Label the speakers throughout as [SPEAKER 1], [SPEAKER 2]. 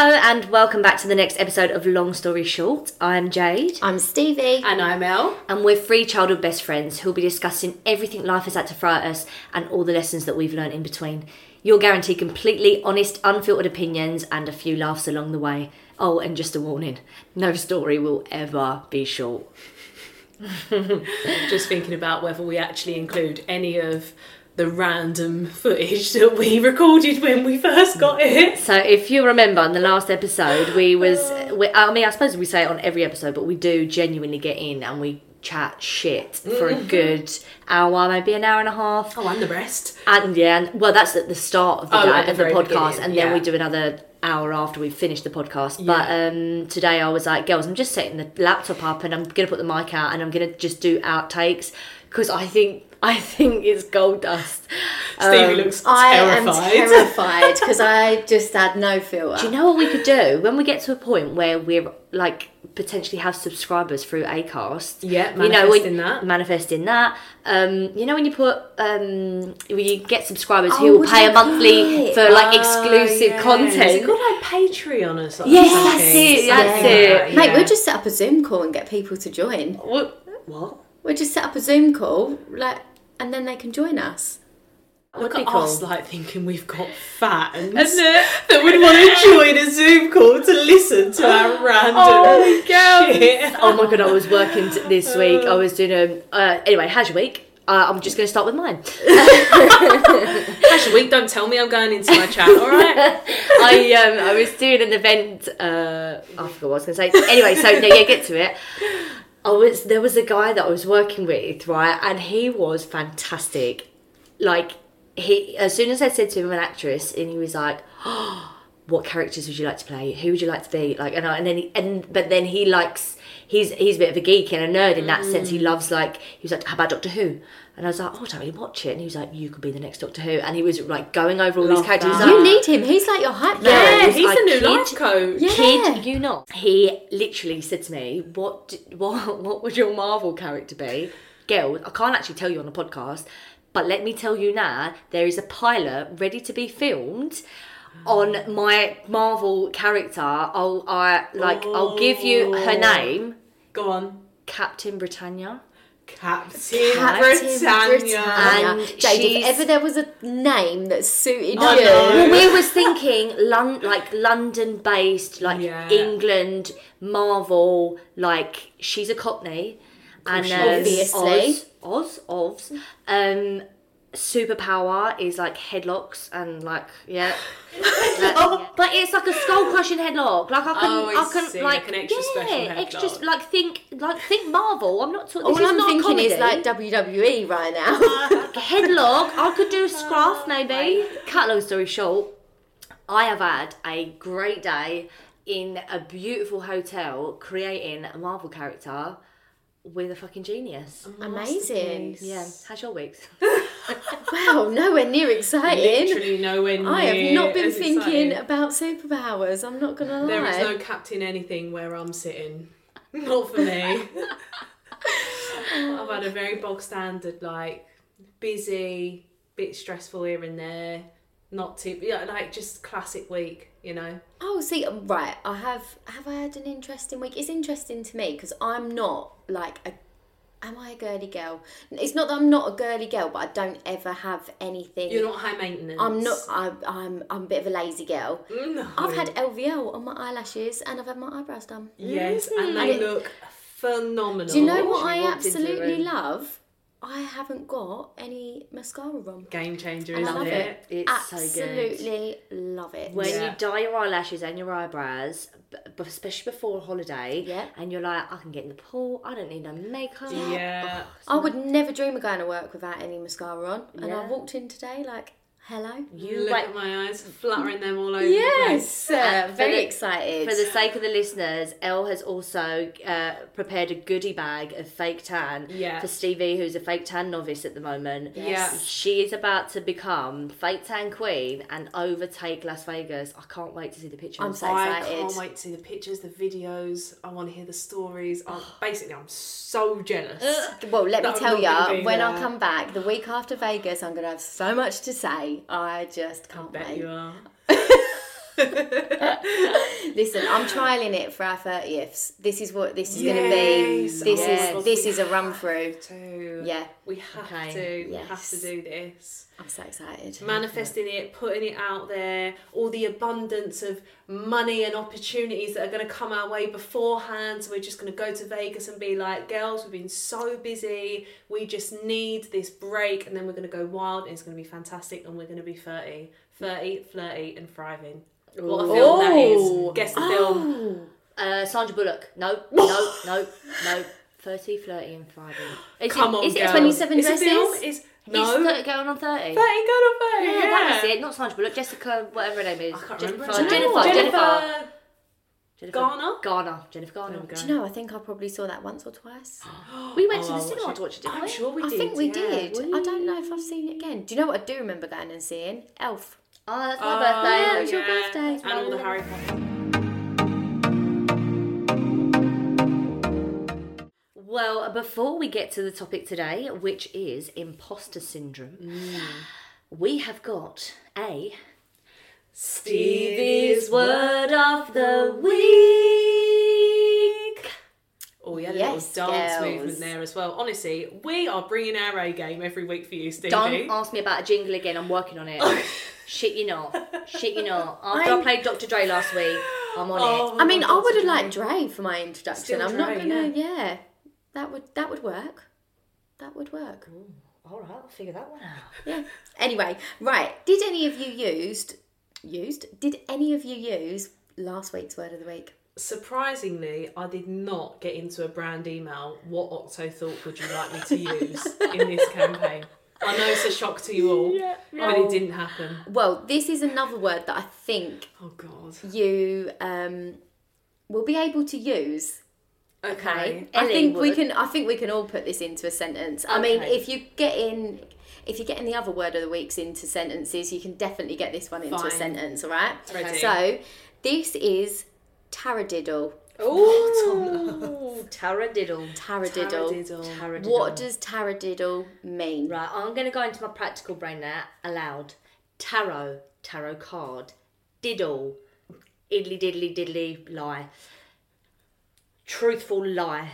[SPEAKER 1] and welcome back to the next episode of Long Story Short. I'm Jade,
[SPEAKER 2] I'm Stevie.
[SPEAKER 3] And I'm Elle.
[SPEAKER 1] and we're three childhood best friends who'll be discussing everything life has had to throw at us and all the lessons that we've learned in between. You'll guarantee completely honest, unfiltered opinions and a few laughs along the way. Oh, and just a warning no story will ever be short.
[SPEAKER 3] Just thinking about whether we actually include any of the random footage that we recorded when we first got it.
[SPEAKER 1] So, if you remember in the last episode, we was, we, I mean, I suppose we say it on every episode, but we do genuinely get in and we chat shit for a good hour, maybe an hour and a half.
[SPEAKER 3] Oh, and the rest.
[SPEAKER 1] And yeah, and, well, that's at the start of the,
[SPEAKER 3] Oh,
[SPEAKER 1] day,
[SPEAKER 3] at the
[SPEAKER 1] of the
[SPEAKER 3] very
[SPEAKER 1] podcast,
[SPEAKER 3] beginning,
[SPEAKER 1] and then
[SPEAKER 3] yeah.
[SPEAKER 1] we do another hour after we've finished the podcast. But um, today I was like, girls, I'm just setting the laptop up, and I'm gonna put the mic out, and I'm gonna just do outtakes because I think I think it's gold dust.
[SPEAKER 3] Stevie
[SPEAKER 1] Um,
[SPEAKER 3] looks
[SPEAKER 2] I am terrified because I just had no filter.
[SPEAKER 1] Do you know what we could do when we get to a point where we're like potentially have subscribers through Acast?
[SPEAKER 3] Yeah,
[SPEAKER 1] you know, when-
[SPEAKER 3] manifesting that.
[SPEAKER 1] Manifesting that. Um, you know when you put um, when you get subscribers
[SPEAKER 2] Oh,
[SPEAKER 1] who will pay a monthly
[SPEAKER 2] it?
[SPEAKER 1] for like
[SPEAKER 3] Oh,
[SPEAKER 1] exclusive
[SPEAKER 3] yeah. Is
[SPEAKER 1] content.
[SPEAKER 3] it called like Patreon or something?
[SPEAKER 1] Yes, that's it, that's
[SPEAKER 3] Something
[SPEAKER 1] it.
[SPEAKER 3] like
[SPEAKER 2] Mate,
[SPEAKER 3] yeah.
[SPEAKER 2] we'll just set up a Zoom call and get people to join.
[SPEAKER 1] What?
[SPEAKER 3] What?
[SPEAKER 2] We'll just set up a Zoom call, like, and then they can join us.
[SPEAKER 3] Look at
[SPEAKER 1] cool.
[SPEAKER 3] us like thinking we've got fans
[SPEAKER 1] Isn't it?
[SPEAKER 3] that would want to join a Zoom call to listen to our random
[SPEAKER 1] Oh,
[SPEAKER 3] shit.
[SPEAKER 1] Oh my god, I was working t- this week. I was doing a. Uh, anyway, how's your week? Uh, I'm just going to start with mine.
[SPEAKER 3] How's your week? Don't tell me I'm going into my chat, alright?
[SPEAKER 1] I um I was doing an event. Uh, I forgot what I was going to say. Anyway, so no, yeah, get to it. I was there was a guy that I was working with, right, and he was fantastic. Like he, as soon as I said to him an actress, and he was like, oh, "What characters would you like to play? Who would you like to be?" Like, and I, and then he, and but then he likes. He's he's a bit of a geek and a nerd in that sense. He mm. loves like he was like, "How about Doctor Who?" And I was like, "Oh, I don't really watch it." And he was like, "You could be the next Doctor Who." And he was like going over all these characters.
[SPEAKER 3] that.
[SPEAKER 1] Like,
[SPEAKER 2] You need him. He's like your hype
[SPEAKER 1] Yeah,
[SPEAKER 2] man.
[SPEAKER 3] Yeah, he's
[SPEAKER 1] I
[SPEAKER 3] the new
[SPEAKER 1] kid-
[SPEAKER 3] life coach.
[SPEAKER 2] Yeah.
[SPEAKER 1] Kid you not? He literally said to me, "What? What? What would your Marvel character be?" Girl, I can't actually tell you on the podcast, but let me tell you now. There is a pilot ready to be filmed on my Marvel character. I'll, I like. I'll give you her
[SPEAKER 3] Oh.
[SPEAKER 1] name,
[SPEAKER 3] Go on.
[SPEAKER 1] Captain Britannia.
[SPEAKER 3] Captain,
[SPEAKER 2] Captain
[SPEAKER 3] Britannia.
[SPEAKER 1] And
[SPEAKER 2] Jade, if ever there was a name that suited
[SPEAKER 3] I
[SPEAKER 2] you,
[SPEAKER 3] know.
[SPEAKER 1] Well, we was thinking Lon- like London based, like
[SPEAKER 3] Yeah.
[SPEAKER 1] England, Marvel, like she's a Cockney. And um,
[SPEAKER 2] is.
[SPEAKER 1] Oz, Oz, Oz. Um, superpower is like headlocks and like yeah, That- oh. but it's like a skull crushing headlock. Like I can,
[SPEAKER 3] Oh, I
[SPEAKER 1] I can
[SPEAKER 3] see,
[SPEAKER 1] like,
[SPEAKER 3] like an extra
[SPEAKER 1] yeah,
[SPEAKER 3] special
[SPEAKER 1] extra
[SPEAKER 3] headlock.
[SPEAKER 1] like think like think Marvel. I'm not talking.
[SPEAKER 2] all I'm
[SPEAKER 1] not
[SPEAKER 2] thinking is like WWE right now.
[SPEAKER 1] headlock. I could do a scruff oh maybe. Cut long story short, I have had a great day in a beautiful hotel creating a Marvel character with a fucking genius.
[SPEAKER 2] Amazing.
[SPEAKER 1] Yeah, how's your weeks?
[SPEAKER 2] Wow, nowhere near exciting.
[SPEAKER 3] Literally nowhere near
[SPEAKER 2] I have not been thinking
[SPEAKER 3] exciting.
[SPEAKER 2] about superpowers. I'm not gonna lie.
[SPEAKER 3] There is no Captain anything where I'm sitting. Not for me. I've had a very bog standard, like busy, bit stressful here and there. Not too, yeah, like just classic week, you know.
[SPEAKER 2] Oh, see, right. I have. Have I had an interesting week? It's interesting to me because I'm not like a. Am I a girly girl? It's not that I'm not a girly girl, but I don't ever have anything.
[SPEAKER 3] You're not high maintenance.
[SPEAKER 2] I'm not. I, I'm. I'm a bit of a lazy girl.
[SPEAKER 3] No.
[SPEAKER 2] I've had LVL on my eyelashes and I've had my eyebrows done.
[SPEAKER 3] yes, and mm-hmm.
[SPEAKER 2] And
[SPEAKER 3] they
[SPEAKER 2] it-
[SPEAKER 3] look phenomenal.
[SPEAKER 2] Do you know what I
[SPEAKER 1] walked into the
[SPEAKER 2] absolutely love? I haven't got any mascara on.
[SPEAKER 3] Game changer,
[SPEAKER 2] And I
[SPEAKER 3] isn't
[SPEAKER 2] love
[SPEAKER 3] it?
[SPEAKER 2] it.
[SPEAKER 1] It's so good.
[SPEAKER 2] Absolutely love it.
[SPEAKER 1] When
[SPEAKER 3] Yeah.
[SPEAKER 1] you dye your eyelashes and your eyebrows, b- b- especially before a holiday,
[SPEAKER 2] Yeah.
[SPEAKER 1] and you're like, I can get in the pool, I don't need no makeup.
[SPEAKER 3] Yeah.
[SPEAKER 2] I would never dream of going to work without any mascara on. And
[SPEAKER 1] Yeah.
[SPEAKER 2] I walked in today like, hello.
[SPEAKER 1] You
[SPEAKER 3] Look
[SPEAKER 1] wait,
[SPEAKER 3] at my eyes, fluttering them all over. the place.
[SPEAKER 2] Yes, uh, very
[SPEAKER 1] the-
[SPEAKER 2] excited.
[SPEAKER 1] For the sake of the listeners, Elle has also uh, prepared a goodie bag of fake tan
[SPEAKER 3] Yeah.
[SPEAKER 1] for Stevie, who's a fake tan novice at the moment.
[SPEAKER 3] Yeah.
[SPEAKER 1] She is about to become fake tan queen and overtake Las Vegas. I can't wait to see the pictures.
[SPEAKER 2] I'm so
[SPEAKER 3] I
[SPEAKER 2] excited.
[SPEAKER 3] I can't wait to see the pictures, the videos. I want to hear the stories. I'm, basically, I'm so jealous.
[SPEAKER 2] well, let me tell
[SPEAKER 3] would
[SPEAKER 2] you,
[SPEAKER 3] be
[SPEAKER 2] when I come back the week after Vegas, I'm going to have so much to say. I just can't
[SPEAKER 3] Bet
[SPEAKER 2] wait.
[SPEAKER 3] you are.
[SPEAKER 2] Listen, I'm trialing it for our thirtieths. This is what this is going to be. This
[SPEAKER 1] Yes.
[SPEAKER 2] is this is a run through.
[SPEAKER 3] To
[SPEAKER 2] Yeah,
[SPEAKER 3] we have
[SPEAKER 1] Okay.
[SPEAKER 3] to. We have to do this.
[SPEAKER 2] I'm so excited.
[SPEAKER 3] Manifesting it, putting it out there, all the abundance of money and opportunities that are going to come our way beforehand. So we're just going to go to Vegas and be like, girls, we've been so busy. We just need this break, and then we're going to go wild. And it's going to be fantastic, and we're going to be 30. 30, flirty, and thriving. What a film that
[SPEAKER 1] Ooh.
[SPEAKER 3] Guess the film.
[SPEAKER 1] Uh, Sandra Bullock. No, no, no, no. 30, flirty, and thriving. Is
[SPEAKER 3] Come
[SPEAKER 1] it,
[SPEAKER 3] on,
[SPEAKER 1] is it
[SPEAKER 3] girls.
[SPEAKER 1] 27
[SPEAKER 3] It's a
[SPEAKER 1] dresses?
[SPEAKER 3] film. It's, no.
[SPEAKER 1] It's 30 going on 30.
[SPEAKER 3] 30 going on 30.
[SPEAKER 1] Yeah,
[SPEAKER 3] Yeah,
[SPEAKER 1] that it. Not Sandra Bullock. Jessica, whatever her name is.
[SPEAKER 3] I can't
[SPEAKER 1] Jennifer,
[SPEAKER 3] remember.
[SPEAKER 1] Jennifer,
[SPEAKER 3] know
[SPEAKER 1] Jennifer. Jennifer,
[SPEAKER 3] Jennifer Garner?
[SPEAKER 1] Garner. Jennifer Garner.
[SPEAKER 3] There.
[SPEAKER 2] Do you know? I think I probably saw that once or twice.
[SPEAKER 1] We went
[SPEAKER 3] Oh,
[SPEAKER 1] to the cinema
[SPEAKER 3] watch
[SPEAKER 1] to watch it, didn't
[SPEAKER 3] I'm
[SPEAKER 1] we?
[SPEAKER 3] sure we did.
[SPEAKER 2] I
[SPEAKER 3] did.
[SPEAKER 2] think we
[SPEAKER 3] yeah.
[SPEAKER 2] did. I don't know if I've seen it again. Do you know what I do remember going and seeing? Elf.
[SPEAKER 1] Oh, that's my
[SPEAKER 3] Oh,
[SPEAKER 1] birthday.
[SPEAKER 2] Yeah, it was your birthday.
[SPEAKER 3] And all the Harry Potter.
[SPEAKER 1] Well, before we get to the topic today, which is imposter syndrome, mm. we have got a Stevie's word of the week.
[SPEAKER 3] Oh, we had a
[SPEAKER 2] Yes,
[SPEAKER 3] little dance
[SPEAKER 2] girls.
[SPEAKER 3] movement there as well. Honestly, we are bringing our A game every week for you, Stevie.
[SPEAKER 1] Don't ask me about a jingle again. I'm working on it. Shit, you not. Shit, you not. After I,
[SPEAKER 2] I'm-
[SPEAKER 1] played Dr. Dre last week, I'm on
[SPEAKER 3] Oh,
[SPEAKER 1] it.
[SPEAKER 2] I mean, I would have liked Dre for my introduction.
[SPEAKER 3] Still
[SPEAKER 2] I'm not gonna. Yeah. that would that would work. That would work.
[SPEAKER 1] All right, I'll figure that one out.
[SPEAKER 2] Yeah. Anyway, right. Did any of you used used? Did any of you use last week's word of the week?
[SPEAKER 3] Surprisingly, I did not get into a brand email. What Octo thought would you like me to use in this campaign? I know it's a shock to you all, Yeah, but it didn't happen.
[SPEAKER 2] Well, this is another word that I think
[SPEAKER 3] Oh God.
[SPEAKER 2] you um, will be able to use.
[SPEAKER 3] Okay.
[SPEAKER 2] I
[SPEAKER 1] Ellie
[SPEAKER 2] think we can. I think we can all put this into a sentence. I mean, if you get in, if you're getting the other word of the weeks into sentences, you can definitely get this one into a sentence. All right.
[SPEAKER 3] Ready.
[SPEAKER 2] So, this is taradiddle.
[SPEAKER 1] Ooh, taradiddle.
[SPEAKER 2] Taradiddle.
[SPEAKER 3] Taradiddle.
[SPEAKER 1] Taradiddle.
[SPEAKER 2] What does taradiddle mean?
[SPEAKER 1] Right, I'm going to go into my practical brain now, aloud. Tarot, tarot card. Diddle, idly diddly diddly lie. Truthful lie.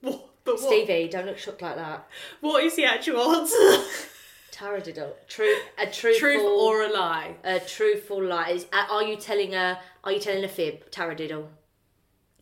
[SPEAKER 3] What? But what?
[SPEAKER 1] Stevie, don't look shocked like that.
[SPEAKER 3] What is the actual answer?
[SPEAKER 1] Taradiddle. True, a truthful
[SPEAKER 3] Truth or a lie?
[SPEAKER 1] a truthful lie. Is, are you telling a are you telling a fib? Taradiddle.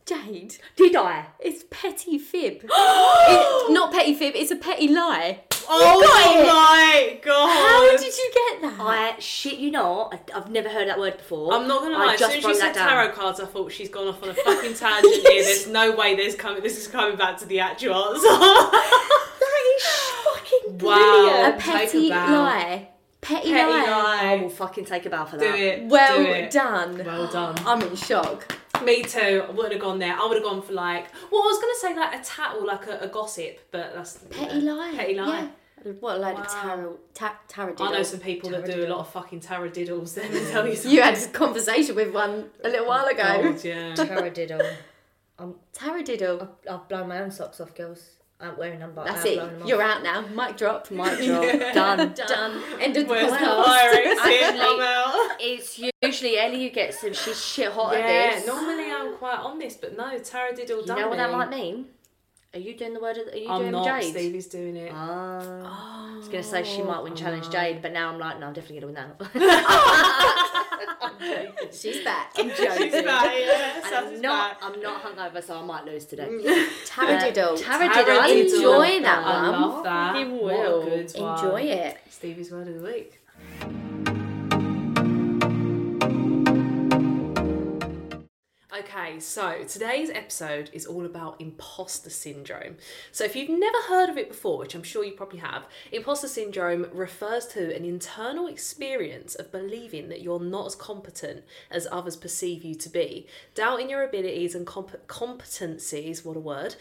[SPEAKER 2] Jade,
[SPEAKER 1] Did I?
[SPEAKER 2] it's petty fib. it's not petty fib. It's a petty lie.
[SPEAKER 3] Oh my god!
[SPEAKER 2] How did you get that?
[SPEAKER 1] I shit you not. I, I've never heard that word before.
[SPEAKER 3] I'm not gonna lie. As soon as you said
[SPEAKER 1] that down.
[SPEAKER 3] tarot cards, I thought she's gone off on a fucking tangent here. There's no way there's coming. This is coming back to the actual answer.
[SPEAKER 1] that is fucking
[SPEAKER 3] Wow.
[SPEAKER 2] a
[SPEAKER 3] Take a
[SPEAKER 2] petty lie. Petty,
[SPEAKER 3] Petty
[SPEAKER 2] lie.
[SPEAKER 1] I will fucking take a bow for that.
[SPEAKER 3] Do
[SPEAKER 1] that.
[SPEAKER 3] it.
[SPEAKER 2] Well
[SPEAKER 3] do it.
[SPEAKER 2] done.
[SPEAKER 3] Well done.
[SPEAKER 2] I'm in shock.
[SPEAKER 3] Me too. I would have gone there. I would have gone for like. Well, I was gonna say like a tattle, like a, a gossip, but that's
[SPEAKER 2] Petty lie.
[SPEAKER 3] Petty lie.
[SPEAKER 2] Yeah. What a load of
[SPEAKER 3] Wow.
[SPEAKER 2] tarot, ta- taradiddle.
[SPEAKER 3] I know some people that do a lot of fucking taradiddles. Let me mm. tell you something.
[SPEAKER 2] You had a conversation with one a little while ago.
[SPEAKER 3] God, yeah.
[SPEAKER 1] Taradiddle.
[SPEAKER 2] Taradiddle.
[SPEAKER 1] I've blown my own socks off, girls. I ain't wearing them,
[SPEAKER 2] That's
[SPEAKER 1] I have
[SPEAKER 2] it. You're
[SPEAKER 1] off.
[SPEAKER 2] out now. Mic drop.
[SPEAKER 1] Mic drop. Done.
[SPEAKER 2] Done. End of the
[SPEAKER 3] Where's
[SPEAKER 2] podcast.
[SPEAKER 3] fire?
[SPEAKER 1] Actually-
[SPEAKER 3] I'm out.
[SPEAKER 1] It's usually Ellie who gets them. She's shit hot at this.
[SPEAKER 3] Yeah, normally I'm quite on this, but no, taradiddle
[SPEAKER 1] you
[SPEAKER 3] done You
[SPEAKER 1] know what that might mean? Are you doing the word? Of, are you
[SPEAKER 3] I'm
[SPEAKER 1] doing
[SPEAKER 3] not.
[SPEAKER 1] Jade?
[SPEAKER 3] Stevie's doing it.
[SPEAKER 1] Ah. I was gonna say she might win challenge
[SPEAKER 3] Oh.
[SPEAKER 1] Jade, but now I'm like, no, I'm definitely gonna win that.
[SPEAKER 2] She's back.
[SPEAKER 1] I'm joking.
[SPEAKER 3] She's back, yeah.
[SPEAKER 1] I'm not.
[SPEAKER 3] back.
[SPEAKER 1] I'm not hungover, so I might lose today.
[SPEAKER 2] Taradiddle.
[SPEAKER 1] Uh, taradiddle.
[SPEAKER 3] Taradiddle.
[SPEAKER 2] Enjoy that
[SPEAKER 3] I
[SPEAKER 2] one.
[SPEAKER 3] love that.
[SPEAKER 1] Fucking
[SPEAKER 3] What a
[SPEAKER 1] will.
[SPEAKER 3] good one.
[SPEAKER 2] Enjoy it.
[SPEAKER 3] Stevie's word of the week. Okay, so today's episode is all about imposter syndrome. So, if you've never heard of it before, which I'm sure you probably have, imposter syndrome refers to an internal experience of believing that you're not as competent as others perceive you to be, doubting your abilities and comp- competencies, what a word,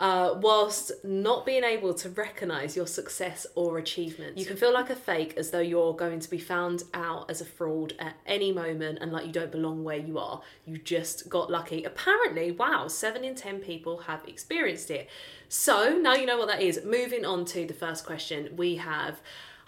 [SPEAKER 3] uh, whilst not being able to recognize your success or achievements. You can feel like a fake as though you're going to be found out as a fraud at any moment and like you don't belong where you are. You just got lucky. Apparently, wow, seven in 10 people have experienced it. So now you know what that is. Moving on to the first question, we have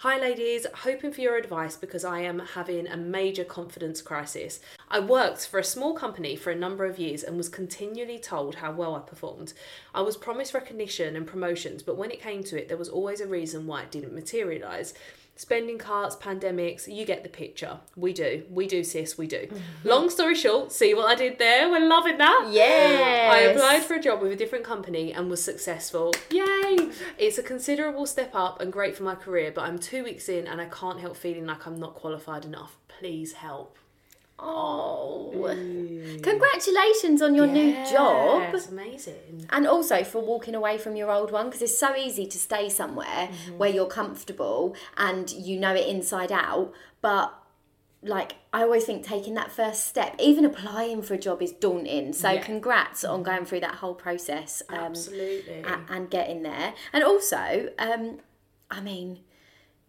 [SPEAKER 3] Hi, ladies, hoping for your advice because I am having a major confidence crisis. I worked for a small company for a number of years and was continually told how well I performed. I was promised recognition and promotions, but when it came to it, there was always a reason why it didn't materialise. Spending carts, pandemics, you get the picture. We do. We do, sis, we do. Mm-hmm. Long story short, see what I did there? We're loving that.
[SPEAKER 2] Yeah.
[SPEAKER 3] I applied for a job with a different company and was successful. Yay! It's a considerable step up and great for my career, but I'm two weeks in and I can't help feeling like I'm not qualified enough. Please help.
[SPEAKER 2] Oh. Congratulations on your new job.
[SPEAKER 3] It's amazing.
[SPEAKER 2] And also for walking away from your old one because it's so easy to stay somewhere where you're comfortable and you know it inside out. But like I always think taking that first step, even applying for a job is daunting. So
[SPEAKER 3] Yeah.
[SPEAKER 2] congrats on going through that whole process. Um,
[SPEAKER 3] Absolutely.
[SPEAKER 2] a- and getting there. And also, um, I mean,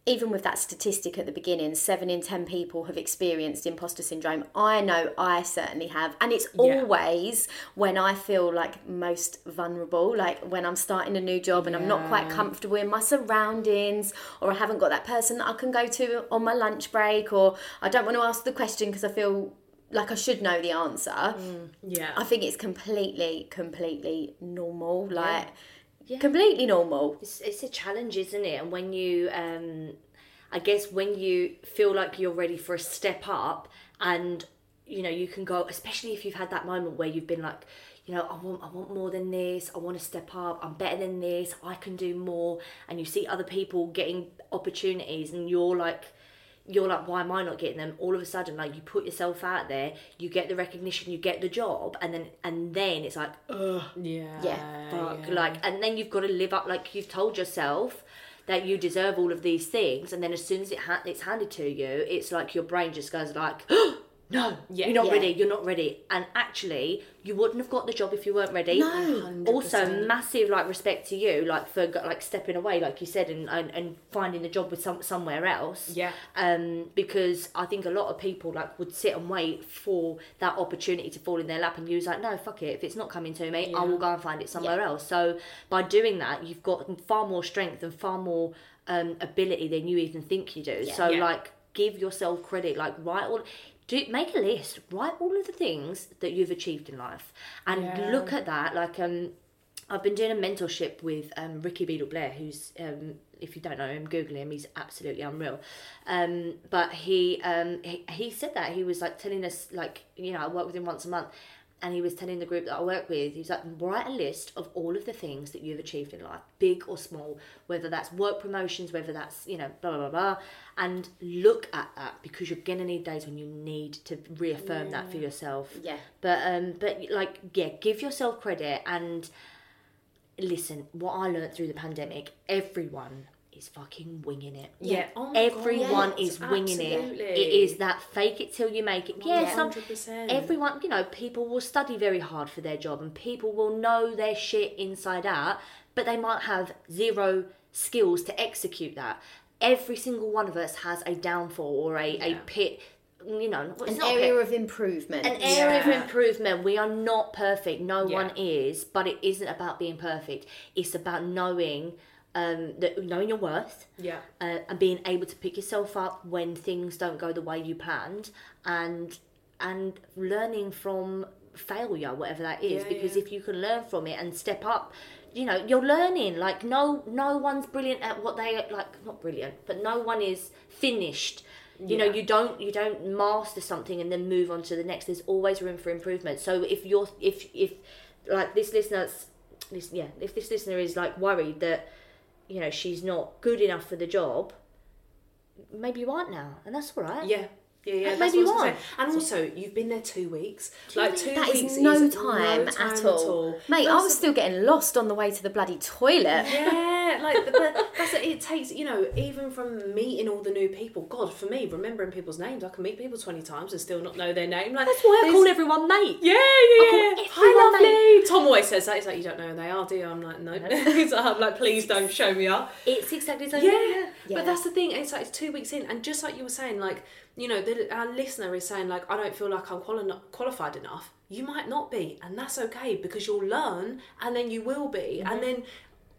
[SPEAKER 2] even with that statistic at the beginning, seven in ten people have experienced imposter syndrome. I know I certainly have. And it's
[SPEAKER 3] Yeah.
[SPEAKER 2] always when I feel like most vulnerable, like when I'm starting a new job and I'm not quite comfortable in my surroundings, or I haven't got that person that I can go to on my lunch break, or I don't want to ask the question because I feel like I should know the answer.
[SPEAKER 3] Mm, yeah.
[SPEAKER 2] I think it's completely, completely normal. Like, completely normal.
[SPEAKER 1] It's, it's a challenge, isn't it? And when you, um, I guess, when you feel like you're ready for a step up, and you know you can go, especially if you've had that moment where you've been like, you know, I want, I want more than this. I want to step up. I'm better than this. I can do more. And you see other people getting opportunities, and you're like. You're like, why am I not getting them? All of a sudden, like you put yourself out there, you get the recognition, you get the job, and then and then it's like, ugh,
[SPEAKER 3] yeah.
[SPEAKER 2] Yeah.
[SPEAKER 1] fuck
[SPEAKER 3] yeah.
[SPEAKER 1] like and then you've got to live up like you've told yourself that you deserve all of these things and then as soon as it ha- it's handed to you it's like your brain just goes like no
[SPEAKER 3] Yeah.
[SPEAKER 1] you're not
[SPEAKER 2] Yeah.
[SPEAKER 1] ready you're not ready and actually you wouldn't have got the job if you weren't ready
[SPEAKER 2] No.
[SPEAKER 1] also
[SPEAKER 3] 100%.
[SPEAKER 1] massive like respect to you like for like stepping away like you said and, and, and finding a job with some somewhere else
[SPEAKER 3] Yeah.
[SPEAKER 1] um, because I think a lot of people like would sit and wait for that opportunity to fall in their lap, and you was like, no, fuck it. If it's not coming to me, I will go and find it somewhere else. So by doing that, you've got far more strength and far more um, ability than you even think you do. So
[SPEAKER 3] Yeah.
[SPEAKER 1] like, give yourself credit. Like write all. Do, make a list. Write all of the things that you've achieved in life, and
[SPEAKER 3] Yeah.
[SPEAKER 1] look at that. Like um, I've been doing a mentorship with um, Ricky Beadle Blair, who's, um, if you don't know him, Google him. He's absolutely unreal. Um, but he, um, he he said that he was like telling us like you know I work with him once a month, and he was telling the group that I work with, he's like write a list of all of the things that you've achieved in life, big or small, whether that's work promotions, whether that's you know blah blah blah, blah and look at that because you're gonna need days when you need to reaffirm that for yourself.
[SPEAKER 2] Yeah.
[SPEAKER 1] But um, but like yeah, give yourself credit and listen. What I learned through the pandemic, everyone is fucking winging it.
[SPEAKER 3] Yeah. Oh my
[SPEAKER 1] Everyone
[SPEAKER 3] God,
[SPEAKER 1] is winging
[SPEAKER 3] absolutely.
[SPEAKER 1] it. It is that fake it till you make it. Yeah, some
[SPEAKER 3] 100%.
[SPEAKER 1] everyone, you know, people will study very hard for their job and people will know their shit inside out, but they might have zero skills to execute that. Every single one of us has a downfall or a, a pit, you know, it's
[SPEAKER 2] An
[SPEAKER 1] not a pit,
[SPEAKER 2] area of improvement.
[SPEAKER 1] an area of improvement. We are not perfect. No
[SPEAKER 3] Yeah.
[SPEAKER 1] one is, but it isn't about being perfect. It's about knowing um, that knowing your worth
[SPEAKER 3] Yeah.
[SPEAKER 1] uh, and being able to pick yourself up when things don't go the way you planned, and and learning from failure, whatever that is.
[SPEAKER 3] Yeah,
[SPEAKER 1] because
[SPEAKER 3] yeah.
[SPEAKER 1] if you can learn from it and step up. You know, you're learning. Like no, no one's brilliant at what they like. Not brilliant, but no one is finished you know you don't you don't master something and then move on to the next there's always room for improvement so if you're if if like this listener's this yeah if this listener is like worried that you know she's not good enough for the job maybe you aren't now and that's all right
[SPEAKER 3] Yeah. Yeah, yeah, that's
[SPEAKER 1] maybe
[SPEAKER 3] what I was say. And also, you've been there two weeks. like two
[SPEAKER 2] that
[SPEAKER 3] weeks
[SPEAKER 2] is no
[SPEAKER 3] is
[SPEAKER 2] time,
[SPEAKER 3] no time
[SPEAKER 2] at, all. Mate,
[SPEAKER 3] But
[SPEAKER 2] I was still getting lost on the way to the bloody toilet.
[SPEAKER 3] Yeah, like but that's it. It takes you know even from meeting all the new people. God, for me, remembering people's names, I can meet people twenty times and still not know their name. Like
[SPEAKER 1] that's why I call everyone mate
[SPEAKER 3] Yeah, yeah,
[SPEAKER 1] call
[SPEAKER 3] yeah.
[SPEAKER 1] everyone
[SPEAKER 3] Hi, lovely. Tom always says that. He's like, you don't know who they are, do you? I'm like, no. Like, I'm like, please don't show me up.
[SPEAKER 1] it's exactly the same
[SPEAKER 3] Yeah.
[SPEAKER 2] Yeah.
[SPEAKER 3] but that's the thing. It's like it's two weeks in, and just like you were saying, like you know, the, our listener is saying like, I don't feel like I'm quali- qualified enough. You might not be, and that's okay because you'll learn, and then you will be, and mm-hmm. then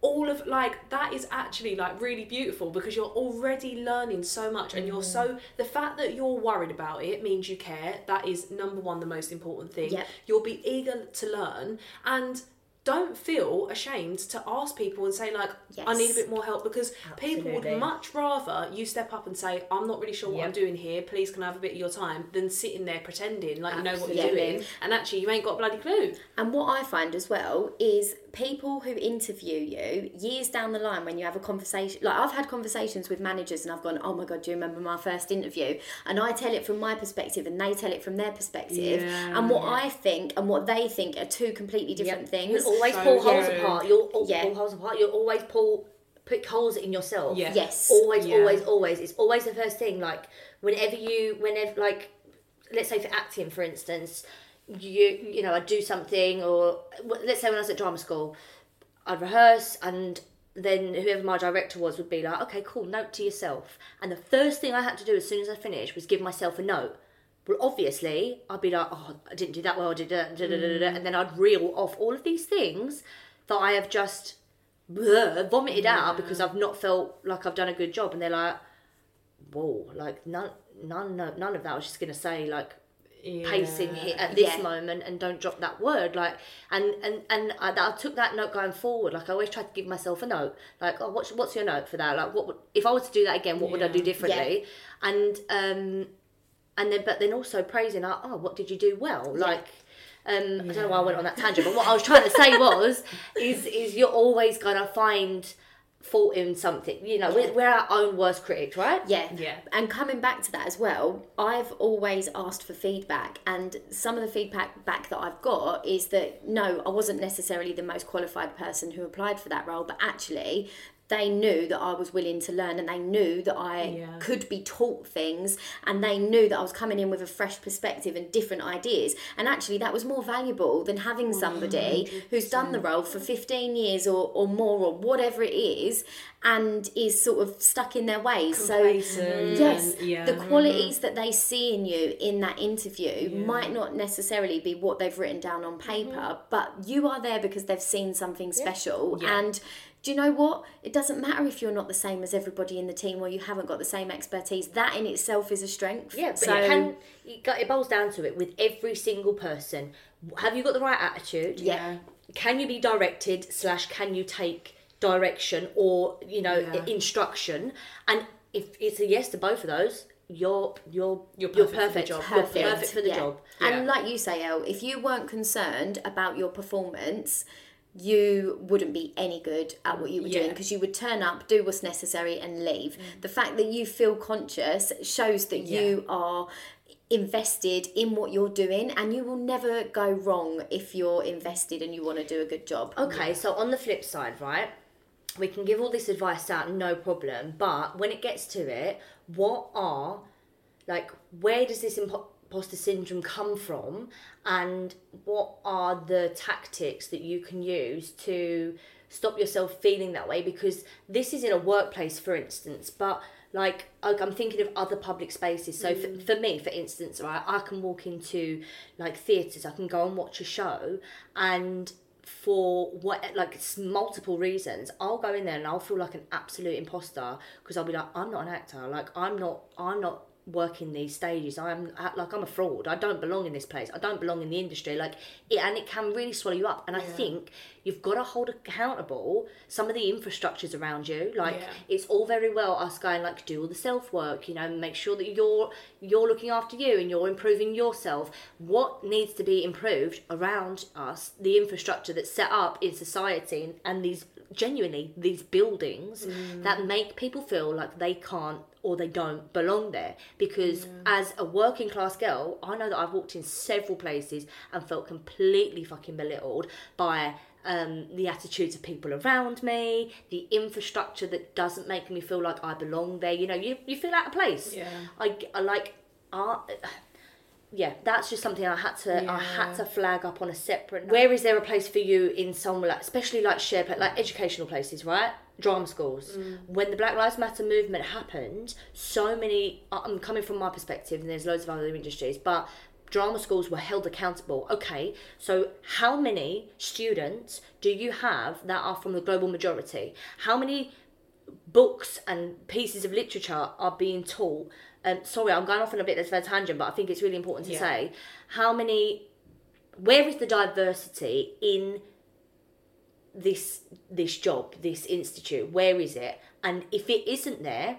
[SPEAKER 3] all of like that is actually like really beautiful because you're already learning so much and you're so mm-hmm. the fact that you're worried about it means you care that is number one the most important thing
[SPEAKER 2] Yep.
[SPEAKER 3] you'll be eager to learn and don't feel ashamed to ask people and say like i need a bit more help because people would much rather you step up and say i'm not really sure what i'm doing here please can i have a bit of your time than sitting there pretending like you know what you're doing and actually you ain't got a bloody clue
[SPEAKER 2] And what I find as well is people who interview you years down the line when you have a conversation. Like I've had conversations with managers and I've gone, oh my God, do you remember my first interview? And I tell it from my perspective and they tell it from their perspective.
[SPEAKER 3] Yeah.
[SPEAKER 2] and what I think and what they think are two completely different things.
[SPEAKER 1] You'll always
[SPEAKER 3] So
[SPEAKER 1] pull holes
[SPEAKER 3] true.
[SPEAKER 1] apart. You'll al-
[SPEAKER 2] Yeah.
[SPEAKER 1] pull holes apart. You'll always pull pick holes in yourself.
[SPEAKER 3] Yeah.
[SPEAKER 2] Yes.
[SPEAKER 1] Always,
[SPEAKER 3] Yeah.
[SPEAKER 1] always, always. It's always the first thing. Like whenever you, whenever like, let's say for acting, for instance, you you know I do something, or let's say when I was at drama school, I'd rehearse and. Then whoever my director was would be like, okay, cool, note to yourself. And the first thing I had to do as soon as I finished was give myself a note. Well, obviously, I'd be like, oh, I didn't do that well, I did da, da, da, da, da, and then I'd reel off all of these things that I have just bleh, vomited out because I've not felt like I've done a good job. And they're like, whoa, like none, none, none of that. I was just gonna say like pacing here at this
[SPEAKER 2] Yeah.
[SPEAKER 1] moment and don't drop that word like and and and I, I took that note going forward like I always try to give myself a note like oh what's what's your note for that like what would, if I was to do that again what would I do
[SPEAKER 3] Yeah.
[SPEAKER 1] differently and um and then but then also praising like oh what did you do well like um, I don't know why I went on that tangent, but what I was trying to say was, is is you're always gonna find fault in something. You know, we're, we're our own worst critics, right?
[SPEAKER 2] Yeah.
[SPEAKER 3] Yeah.
[SPEAKER 2] And coming back to that as well, I've always asked for feedback, and some of the feedback back that I've got is that no, I wasn't necessarily the most qualified person who applied for that role, but actually. They knew that I was willing to learn and they knew that I
[SPEAKER 3] Yeah.
[SPEAKER 2] could be taught things and they knew that I was coming in with a fresh perspective and different ideas. And actually, that was more valuable than having somebody who's done the role for 15 years or, or more or whatever it is and is sort of stuck in their ways. So, yes,
[SPEAKER 3] yeah.
[SPEAKER 2] the qualities that they see in you in that interview might not necessarily be what they've written down on paper, but you are there because they've seen something special.
[SPEAKER 3] Yeah.
[SPEAKER 2] And do you know what? It doesn't matter if you're not the same as everybody in the team or you haven't got the same expertise. That in itself is a strength.
[SPEAKER 1] Yeah, but
[SPEAKER 2] so,
[SPEAKER 1] it can it, go- it boils down to it with every single person. Have you got the right attitude?
[SPEAKER 2] Yeah.
[SPEAKER 1] Can you be directed slash can you take direction or you know
[SPEAKER 3] Yeah.
[SPEAKER 1] instruction? And if it's a yes to both of those, you're you're
[SPEAKER 3] You're
[SPEAKER 1] you're
[SPEAKER 3] perfect for the
[SPEAKER 1] perfect.
[SPEAKER 3] job.
[SPEAKER 1] You're
[SPEAKER 2] Perfect.
[SPEAKER 1] perfect for the
[SPEAKER 2] Yeah.
[SPEAKER 1] job.
[SPEAKER 2] And like you say, El, if you weren't concerned about your performance, you wouldn't be any good at what you were doing because you would turn up, do what's necessary, and leave. Mm. The fact that you feel conscious shows that you are invested in what you're doing and you will never go wrong if you're invested and you want to do a good job.
[SPEAKER 1] Okay, so on the flip side, right? We can give all this advice out, no problem. But when it gets to it, what are, like, where does this impo- imposter syndrome come from? And what are the tactics that you can use to stop yourself feeling that way? Because this is in a workplace, for instance, but like like, I'm thinking of other public spaces. So for, mm. for me, for instance, right, I can walk into like theatres. I can go and watch a show, and for what like multiple reasons, I'll go in there and I'll feel like an absolute imposter because I'll be like, I'm not an actor. Like I'm not. I'm not working these stages. I'm uh, like I'm a fraud. I don't belong in this place. I don't belong in the industry. Like it, and it can really swallow you up. And I think you've got to hold accountable some of the infrastructures around you. Like
[SPEAKER 3] Yeah.
[SPEAKER 1] it's all very well us going like do all the self work. You know, make sure that you're you're looking after you and you're improving yourself. What needs to be improved around us? The infrastructure that's set up in society and, and these genuinely these buildings that make people feel like they can't or they don't belong there. Because as a working class girl i know that i've walked in several places and felt completely fucking belittled by um, the attitudes of people around me the infrastructure that doesn't make me feel like i belong there. You know you, you feel out of place.
[SPEAKER 3] Yeah.
[SPEAKER 1] i, I like art yeah, that's just something I had to I had to flag up on a separate. note. Where is there a place for you in somewhere like, especially like share like educational places, right? Drama schools. Mm. When the Black Lives Matter movement happened, so many. I'm coming from my perspective, and there's loads of other industries, but drama schools were held accountable. Okay, so how many students do you have that are from the global majority? How many books and pieces of literature are being taught? Um, sorry, I'm going off on a bit of a tangent, but I think it's really important to
[SPEAKER 3] Yeah.
[SPEAKER 1] say how many. Where is the diversity in this this job, this institute? Where is it? And if it isn't there,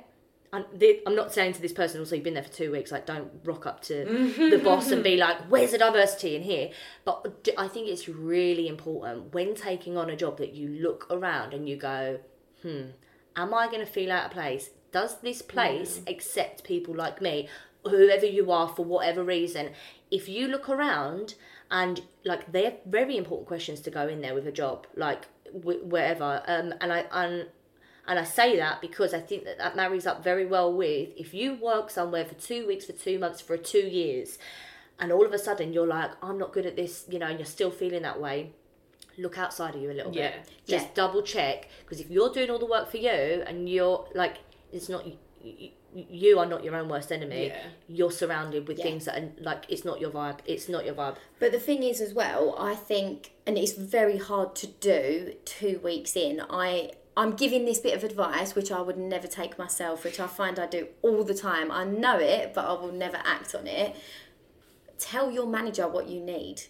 [SPEAKER 1] I'm, the, I'm not saying to this person, also you've been there for two weeks, like don't rock up to the boss and be like, where's the diversity in here? But I think it's really important when taking on a job that you look around and you go, hmm, am I going to feel out of place? Does this place accept people like me, whoever you are, for whatever reason? If you look around and like they're very important questions to go in there with a job, like wh- wherever. Um, and I and and I say that because I think that that marries up very well with if you work somewhere for two weeks, for two months, for two years, and all of a sudden you're like, I'm not good at this, you know, and you're still feeling that way. Look outside of you a little
[SPEAKER 3] Yeah.
[SPEAKER 1] bit. Just
[SPEAKER 2] Yeah.
[SPEAKER 1] double check because if you're doing all the work for you and you're like, it's not you, you are not your own worst enemy.
[SPEAKER 3] Yeah.
[SPEAKER 1] You're surrounded with
[SPEAKER 2] Yeah.
[SPEAKER 1] things that are like it's not your vibe. It's not your vibe.
[SPEAKER 2] But the thing is, as well, I think, and it's very hard to do two weeks in. I I'm giving this bit of advice, which I would never take myself, which I find I do all the time. I know it, but I will never act on it. Tell your manager what you need.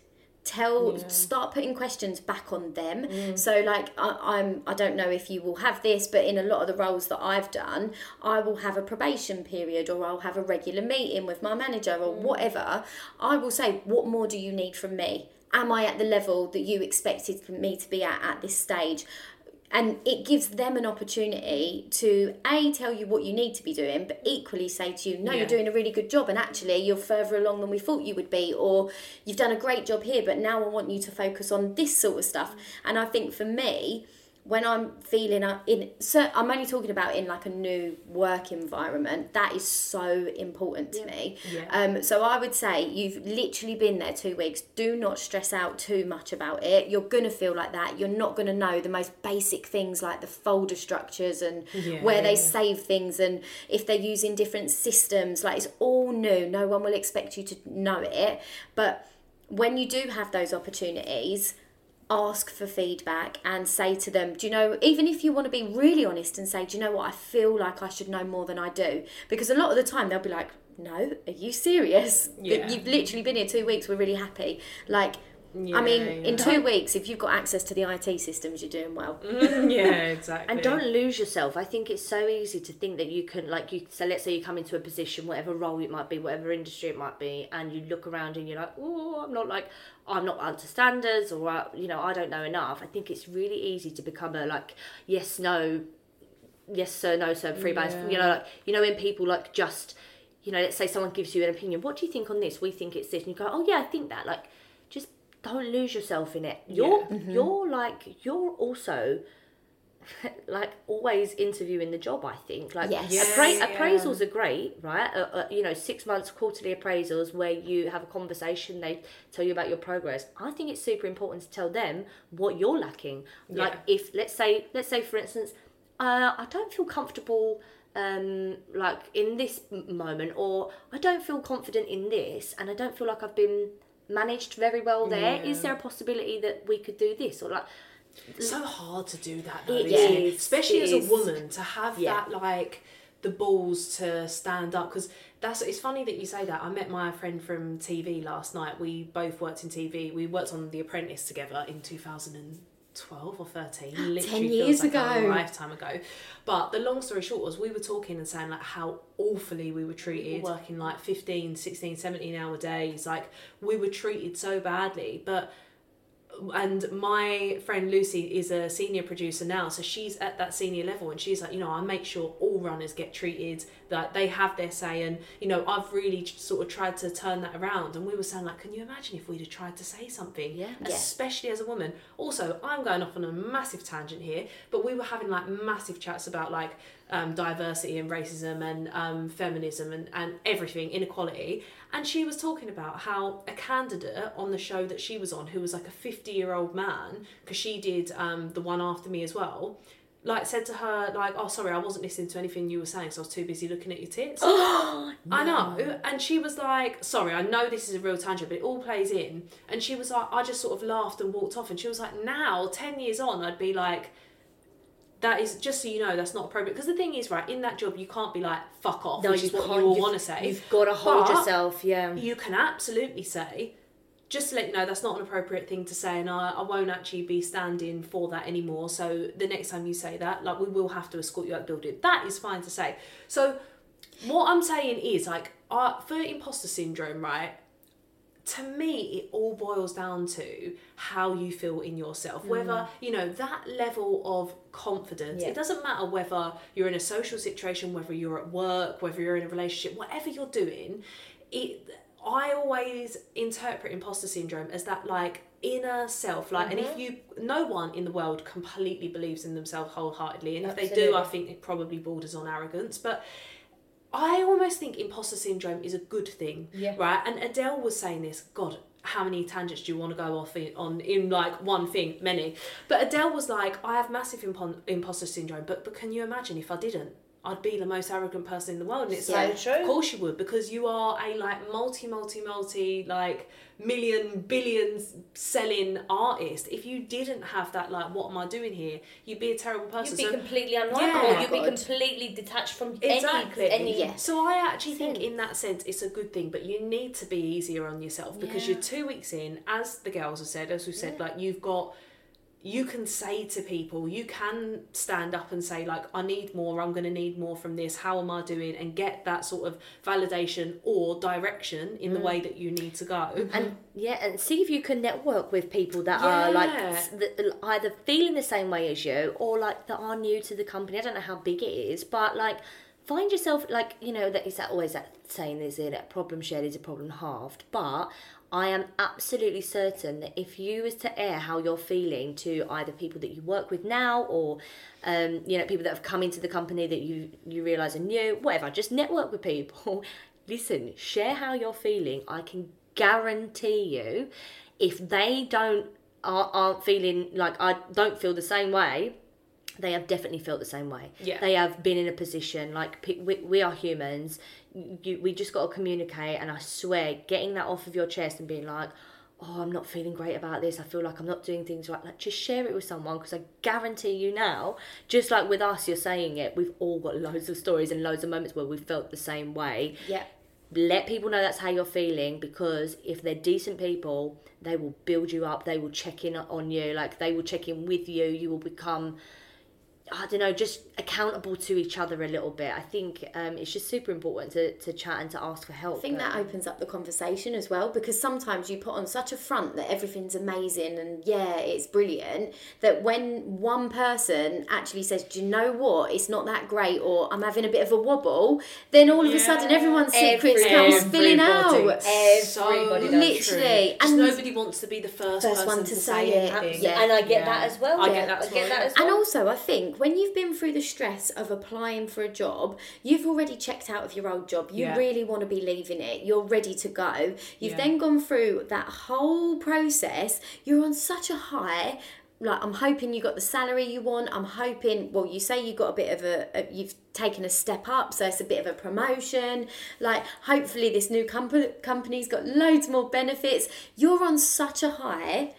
[SPEAKER 2] Tell, start putting questions back on them. Mm. So, like, I, I'm, I don't know if you will have this, but in a lot of the roles that I've done, I will have a probation period, or I'll have a regular meeting with my manager, or mm. whatever. I will say, what more do you need from me? Am I at the level that you expected me to be at at this stage? And it gives them an opportunity to a tell you what you need to be doing but equally say to you no
[SPEAKER 3] Yeah.
[SPEAKER 2] you're doing a really good job and actually you're further along than we thought you would be or you've done a great job here but now i want you to focus on this sort of stuff and i think for me when i'm feeling uh, in so i'm only talking about in like a new work environment that is so important to me
[SPEAKER 3] Yeah.
[SPEAKER 2] um, so I would say you've literally been there two weeks. Do not stress out too much about it. You're gonna feel like that. You're not gonna know the most basic things like the folder structures and
[SPEAKER 3] Yeah,
[SPEAKER 2] where they
[SPEAKER 3] yeah.
[SPEAKER 2] save things and if they're using different systems. Like it's all new. No one will expect you to know it. But when you do have those opportunities, ask for feedback and say to them, do you know, even if you want to be really honest and say, do you know what, I feel like I should know more than I do. Because a lot of the time they'll be like, no, are you serious?
[SPEAKER 3] Yeah.
[SPEAKER 2] You've literally been here two weeks, we're really happy. Like, I mean,
[SPEAKER 3] yeah.
[SPEAKER 2] in two weeks, if you've got access to the IT systems, you're doing well.
[SPEAKER 3] yeah, exactly.
[SPEAKER 1] And don't lose yourself. I think it's so easy to think that you can, like, you. So let's say you come into a position, whatever role it might be, whatever industry it might be, and you look around and you're like, oh, I'm not like, I'm not up to standards, or uh, you know, I don't know enough. I think it's really easy to become a like, yes, no, yes, sir, no, sir, free.
[SPEAKER 3] Yeah.
[SPEAKER 1] You know, like, you know, when people like just, you know, let's say someone gives you an opinion. What do you think on this? We think it's this, and you go, oh yeah, I think that. Like, don't lose yourself in it. You're you're like you're also like always interviewing the job. I think like
[SPEAKER 2] Yes.
[SPEAKER 3] Yeah,
[SPEAKER 1] appra-
[SPEAKER 3] yeah.
[SPEAKER 1] appraisals are great, right? Uh, uh, you know, six months quarterly appraisals where you have a conversation. They tell you about your progress. I think it's super important to tell them what you're lacking. Like
[SPEAKER 3] Yeah.
[SPEAKER 1] if let's say let's say for instance, uh, I don't feel comfortable. Um, like in this moment, or I don't feel confident in this, and I don't feel like I've been managed very well there. Is
[SPEAKER 3] Yeah.
[SPEAKER 1] there a possibility that we could do this, or like
[SPEAKER 3] so hard to do that though,
[SPEAKER 1] It
[SPEAKER 3] isn't it?
[SPEAKER 1] is,
[SPEAKER 3] especially
[SPEAKER 1] it
[SPEAKER 3] as
[SPEAKER 1] is.
[SPEAKER 3] a woman to have
[SPEAKER 1] Yeah.
[SPEAKER 3] that like the balls to stand up because that's it's funny that you say that i met my friend from tv last night we both worked in tv we worked on the apprentice together in 2012 or 13 literally
[SPEAKER 2] Ten
[SPEAKER 3] feels
[SPEAKER 2] years
[SPEAKER 3] like a
[SPEAKER 2] ago.
[SPEAKER 3] lifetime ago. But the long story short was we were talking and saying like how awfully we were treated working like 15 16 17 hour days. Like we were treated so badly. But and my friend Lucy is a senior producer now, so she's at that senior level, and she's like, you know, I make sure all runners get treated, that they have their say, and you know, I've really sort of tried to turn that around. And we were saying, like, can you imagine if we'd have tried to say something,
[SPEAKER 1] Yeah.
[SPEAKER 2] Yeah.
[SPEAKER 3] especially as a woman? Also, I'm going off on a massive tangent here, but we were having like massive chats about like um, diversity and racism and um, feminism and, and everything, inequality. And she was talking about how a candidate on the show that she was on, who was like a 50 year old man, because she did um, the one after me as well, like said to her like, "Oh, sorry, I wasn't listening to anything you were saying, so I was too busy looking at your tits." I know, and she was like, "Sorry, I know this is a real tangent, but it all plays in." And she was like, "I just sort of laughed and walked off." And she was like, "Now, ten years on, I'd be like." That is just so you know that's not appropriate because the thing is right in that job you can't be like fuck off which is what you all want to say
[SPEAKER 1] You've got to hold
[SPEAKER 3] But-
[SPEAKER 1] yourself, yeah.
[SPEAKER 3] you can absolutely say, just to let you know, that's not an appropriate thing to say, and I, I won't actually be standing for that anymore. So the next time you say that, like, we will have to escort you out the building. That is fine to say. So what I'm saying is, like, uh, for imposter syndrome, right? To me, it all boils down to how you feel in yourself. Whether, you know, that level of confidence,
[SPEAKER 1] Yeah.
[SPEAKER 3] it doesn't matter whether you're in a social situation, whether you're at work, whether you're in a relationship, whatever you're doing, it I always interpret imposter syndrome as that like inner self like and if mm-hmm. you no one in the world completely believes in themselves wholeheartedly and if they do I think it probably borders on arrogance but I almost think imposter syndrome is a good thing
[SPEAKER 1] Yeah.
[SPEAKER 3] right? And Adele was saying this god how many tangents do you want to go off in, on in like one thing? Many. But Adele was like I have massive impo- imposter syndrome but but can you imagine if I didn't I'd be the most arrogant person in the world and it's
[SPEAKER 1] So
[SPEAKER 3] like
[SPEAKER 1] true.
[SPEAKER 3] of course you would because you are a like multi multi multi like million billions selling artist if you didn't have that like what am I doing here you'd be a terrible person
[SPEAKER 4] You'd be
[SPEAKER 3] So-
[SPEAKER 4] completely unlikable.
[SPEAKER 3] Oh yeah.
[SPEAKER 4] You'd be completely detached from
[SPEAKER 3] Exactly.
[SPEAKER 4] any. any
[SPEAKER 2] Yeah.
[SPEAKER 3] So I actually think in that sense it's a good thing, but you need to be easier on yourself because
[SPEAKER 4] Yeah.
[SPEAKER 3] you're two weeks in, as the girls have said, as we said, like you've got you can say to people, you can stand up and say, like, I need more, I'm gonna need more from this, how am I doing? And get that sort of validation or direction in the mm. way that you need to go.
[SPEAKER 1] and yeah, and see if you can network with people that are like
[SPEAKER 3] Yeah.
[SPEAKER 1] either feeling the same way as you or like that are new to the company. I don't know how big it is, but like find yourself like you know that is that always that saying is it a problem shared is a problem halved, but. I am absolutely certain that if you was to air how you're feeling to either people that you work with now or um, you know people that have come into the company that you you realize are new, whatever, just network with people. Listen, share how you're feeling. I can guarantee you, if they don't are, aren't feeling like I don't feel the same way, they have definitely felt the same way.
[SPEAKER 3] Yeah.
[SPEAKER 1] They have been in a position like we, we are humans. You, we just got to communicate, and I swear, getting that off of your chest and being like, "Oh, I'm not feeling great about this. I feel like I'm not doing things right." Like, just share it with someone because I guarantee you now, just like with us, you're saying it. We've all got loads of stories and loads of moments where we felt the same way
[SPEAKER 2] Yeah.
[SPEAKER 1] let people know that's how you're feeling because if they're decent people they will build you up they will check in on you like they will check in with you you will become I don't know, just accountable to each other a little bit. I think um, it's just super important to, to chat and to ask for help.
[SPEAKER 2] I think
[SPEAKER 1] but-
[SPEAKER 2] that opens up the conversation as well because sometimes you put on such a front that everything's amazing and yeah, it's brilliant that when one person actually says, Do you know what? It's not that great or I'm having a bit of a wobble, then all of a sudden everyone's secrets comes spilling out.
[SPEAKER 3] Everybody
[SPEAKER 2] Literally. And
[SPEAKER 3] nobody wants to be the first,
[SPEAKER 2] First
[SPEAKER 3] person
[SPEAKER 2] one
[SPEAKER 3] to,
[SPEAKER 2] to
[SPEAKER 3] say,
[SPEAKER 2] say it.
[SPEAKER 3] anything.
[SPEAKER 2] Yeah.
[SPEAKER 4] And I get
[SPEAKER 3] Yeah.
[SPEAKER 4] that as well.
[SPEAKER 3] I
[SPEAKER 4] yeah.
[SPEAKER 3] get that
[SPEAKER 4] I get
[SPEAKER 3] well,
[SPEAKER 4] that as well.
[SPEAKER 2] And also, I think when you've been through the stress of applying for a job, you've already checked out of your old job. You
[SPEAKER 3] Yeah.
[SPEAKER 2] really want to be leaving it. You're ready to go. You've
[SPEAKER 3] Yeah.
[SPEAKER 2] then gone through that whole process. You're on such a high. Like I'm hoping you got the salary you want. I'm hoping. Well, you say you got a bit of a, a you've taken a step up, so it's a bit of a promotion. Like hopefully this new company company's got loads more benefits. You're on such a high.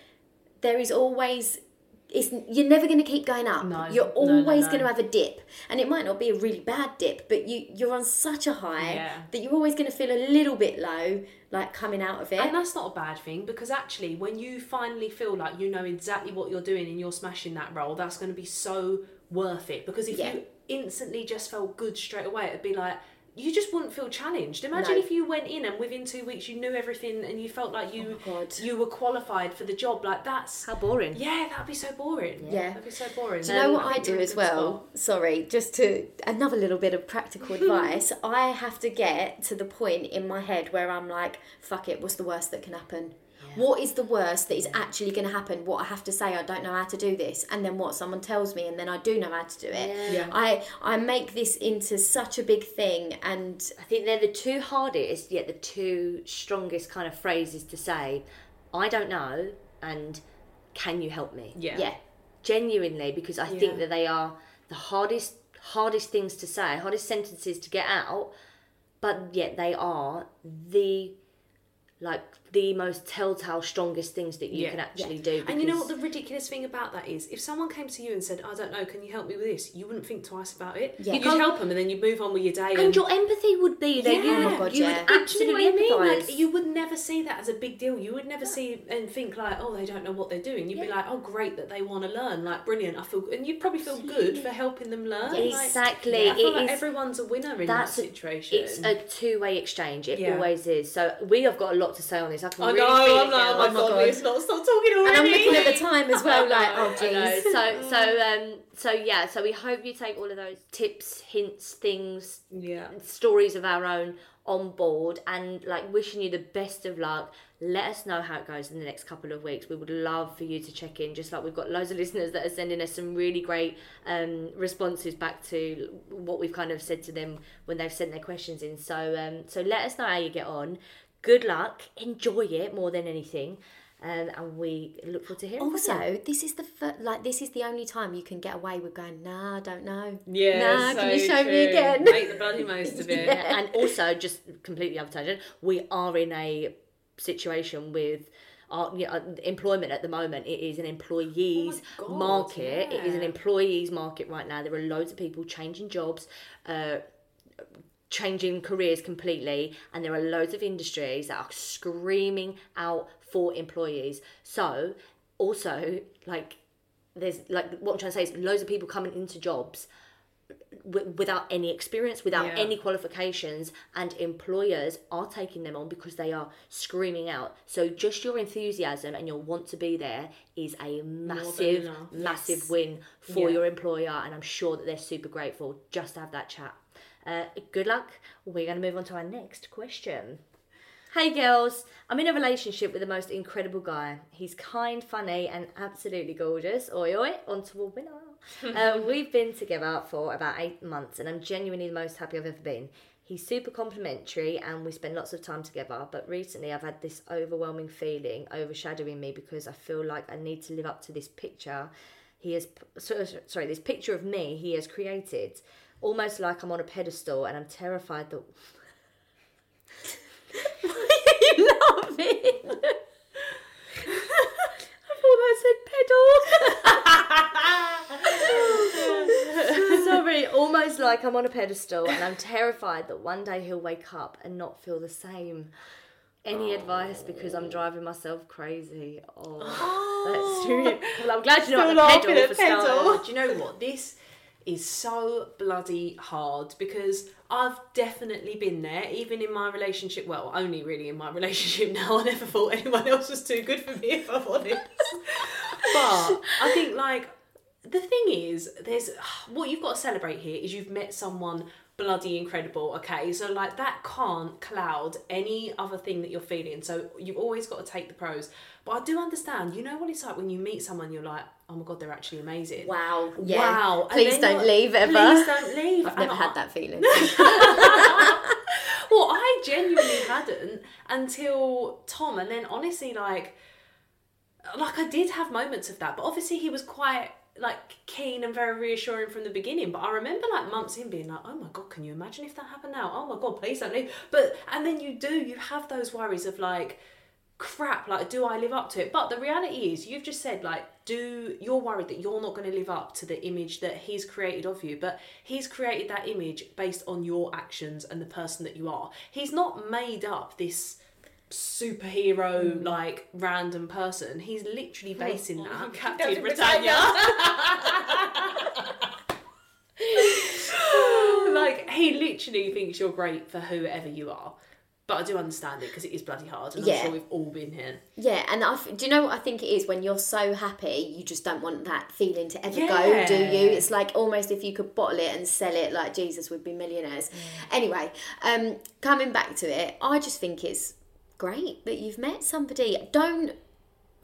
[SPEAKER 2] There is always it's you're never going to keep going up.
[SPEAKER 3] No,
[SPEAKER 2] you're
[SPEAKER 3] no, no,
[SPEAKER 2] always
[SPEAKER 3] no.
[SPEAKER 2] going to have a dip, and it might not be a really bad dip, but you you're on such a high
[SPEAKER 3] Yeah.
[SPEAKER 2] that you're always going to feel a little bit low, like coming out of it.
[SPEAKER 3] And that's not a bad thing because actually, when you finally feel like you know exactly what you're doing and you're smashing that role, that's going to be so worth it. Because if
[SPEAKER 2] Yeah.
[SPEAKER 3] you instantly just felt good straight away, it'd be like you just wouldn't feel challenged. Imagine
[SPEAKER 2] No.
[SPEAKER 3] if you went in and within two weeks you knew everything and you felt like you
[SPEAKER 2] Oh,
[SPEAKER 3] you were qualified for the job. Like that's
[SPEAKER 1] How boring.
[SPEAKER 3] yeah, that'd be so boring.
[SPEAKER 2] Yeah.
[SPEAKER 3] that'd be so boring.
[SPEAKER 2] Do you know
[SPEAKER 3] Um,
[SPEAKER 2] what I
[SPEAKER 3] think
[SPEAKER 2] do
[SPEAKER 3] you're in a
[SPEAKER 2] as well?
[SPEAKER 3] spot.
[SPEAKER 2] Sorry, just to another little bit of practical advice. I have to get to the point in my head where I'm like, fuck it, what's the worst that can happen? What is the worst that is actually going to happen? What I have to say, I don't know how to do this, and then what someone tells me, and then I do know how to do it.
[SPEAKER 3] Yeah.
[SPEAKER 2] I I make this into such a big thing, and
[SPEAKER 1] I think they're the two hardest, yet the two strongest kind of phrases to say. I don't know, and can you help me?
[SPEAKER 3] Yeah.
[SPEAKER 2] yeah,
[SPEAKER 1] Genuinely, because I think that they are the hardest hardest things to say, hardest sentences to get out, but yet they are the like the most telltale strongest things that you
[SPEAKER 3] Yeah.
[SPEAKER 1] can actually do.
[SPEAKER 3] And you know what the ridiculous thing about that is? If someone came to you and said, "I don't know, can you help me with this?" You wouldn't think twice about it.
[SPEAKER 2] Yeah.
[SPEAKER 3] You'd help them, and then you'd move on with your day.
[SPEAKER 1] and your empathy would be that you
[SPEAKER 3] Yeah. Oh
[SPEAKER 2] God,
[SPEAKER 1] you
[SPEAKER 2] yeah.
[SPEAKER 1] would absolutely
[SPEAKER 3] you know I mean? Like you would never see that as a big deal. You would never see and think like, "Oh, they don't know what they're doing." You'd be like, "Oh, great that they want to learn. Like, brilliant. I feel," and you'd probably feel good for helping them learn. Like,
[SPEAKER 1] Exactly.
[SPEAKER 3] I feel
[SPEAKER 1] It
[SPEAKER 3] like
[SPEAKER 1] is-
[SPEAKER 3] everyone's a winner in that
[SPEAKER 1] a-
[SPEAKER 3] situation.
[SPEAKER 1] It's a two-way exchange. It
[SPEAKER 3] Yeah.
[SPEAKER 1] always is. So we have got a lot to say on this. I can
[SPEAKER 3] I
[SPEAKER 1] really
[SPEAKER 3] know.
[SPEAKER 1] feel
[SPEAKER 3] I'm
[SPEAKER 1] it
[SPEAKER 3] like,
[SPEAKER 1] now.
[SPEAKER 3] oh my god,
[SPEAKER 2] God.
[SPEAKER 3] let's not stop talking already.
[SPEAKER 2] And I'm looking at the time as well, like, oh, jeez.
[SPEAKER 1] So so um so yeah. So we hope you take all of those tips, hints, things,
[SPEAKER 3] Yeah.
[SPEAKER 1] stories of our own on board, and like wishing you the best of luck. Let us know how it goes in the next couple of weeks. We would love for you to check in. Just like we've got loads of listeners that are sending us some really great um, responses back to what we've kind of said to them when they've sent their questions in. So um, so let us know how you get on. Good luck. Enjoy it more than anything. Um, and we look forward to hearing from.
[SPEAKER 2] Also, this is the fir- like this is the only time you can get away with going. Nah, I don't know.
[SPEAKER 3] Yeah.
[SPEAKER 2] Nah,
[SPEAKER 3] so
[SPEAKER 2] can you show me again?
[SPEAKER 3] Make the bloody most of it.
[SPEAKER 1] Yeah, and also just completely other tangent we are in a situation with our you know, employment at the moment it is an employees
[SPEAKER 3] Oh God,
[SPEAKER 1] market it is an employees market right now there are loads of people changing jobs uh changing careers completely and there are loads of industries that are screaming out for employees so also like there's like what i'm trying to say is loads of people coming into jobs w- without any experience, without
[SPEAKER 3] Yeah.
[SPEAKER 1] any qualifications, and employers are taking them on because they are screaming out. So just your enthusiasm and your want to be there is a massive, massive win for
[SPEAKER 3] Yeah.
[SPEAKER 1] your employer, and I'm sure that they're super grateful just to have that chat. Uh, good luck. We're going to move on to our next question. Hey girls, I'm in a relationship with the most incredible guy. He's kind, funny, and absolutely gorgeous. Oi oi, on to a winner. uh, we've been together for about eight months, and I'm genuinely the most happy I've ever been. He's super complimentary, and we spend lots of time together. But recently, I've had this overwhelming feeling overshadowing me because I feel like I need to live up to this picture he has. Sorry, this picture of me he has created, almost like I'm on a pedestal, and I'm terrified that Why are
[SPEAKER 2] you laughing?
[SPEAKER 1] I thought I said pedal. Sorry, almost like I'm on a pedestal and I'm terrified that one day he'll wake up and not feel the same. Any advice because I'm driving myself crazy. Oh, that's oh. true. Well, I'm glad you're not on a pedal for
[SPEAKER 3] pedal. Do you know what? This is so bloody hard because I've definitely been there, even in my relationship. Well, only really in my relationship now. I never thought anyone else was too good for me, if I'm honest. but I think, like, the thing is, there's what you've got to celebrate here is you've met someone bloody incredible. Okay, so like that can't cloud any other thing that you're feeling. So you've always got to take the pros. But I do understand. You know what it's like when you meet someone, you're like, oh my god, they're actually amazing.
[SPEAKER 2] Wow. Yeah.
[SPEAKER 3] Wow.
[SPEAKER 2] Please don't leave ever.
[SPEAKER 3] Please don't leave.
[SPEAKER 2] I've
[SPEAKER 3] And
[SPEAKER 2] never
[SPEAKER 3] I-
[SPEAKER 2] had that feeling.
[SPEAKER 3] well, I genuinely hadn't until Tom, and then honestly, like, like I did have moments of that, but obviously he was quite like keen and very reassuring from the beginning. But I remember like months in being like, oh my god, can you imagine if that happened now? Oh my god, please don't leave. But and then you do, you have those worries of like. Crap, like, do I live up to it? But the reality is, you've just said, like, do you're worried that you're not going to live up to the image that he's created of you, but he's created that image based on your actions and the person that you are. He's not made up this superhero like random person. He's literally basing that Captain Britannia. like he literally thinks you're great for whoever you are. But I do understand it because it is bloody hard, and
[SPEAKER 2] Yeah.
[SPEAKER 3] I'm sure we've all been here.
[SPEAKER 2] Yeah, and I f- do you know what I think it is when you're so happy, you just don't want that feeling to ever
[SPEAKER 3] Yeah.
[SPEAKER 2] go, do you? It's like almost if you could bottle it and sell it, like Jesus would be millionaires. Anyway, um, coming back to it, I just think it's great that you've met somebody. Don't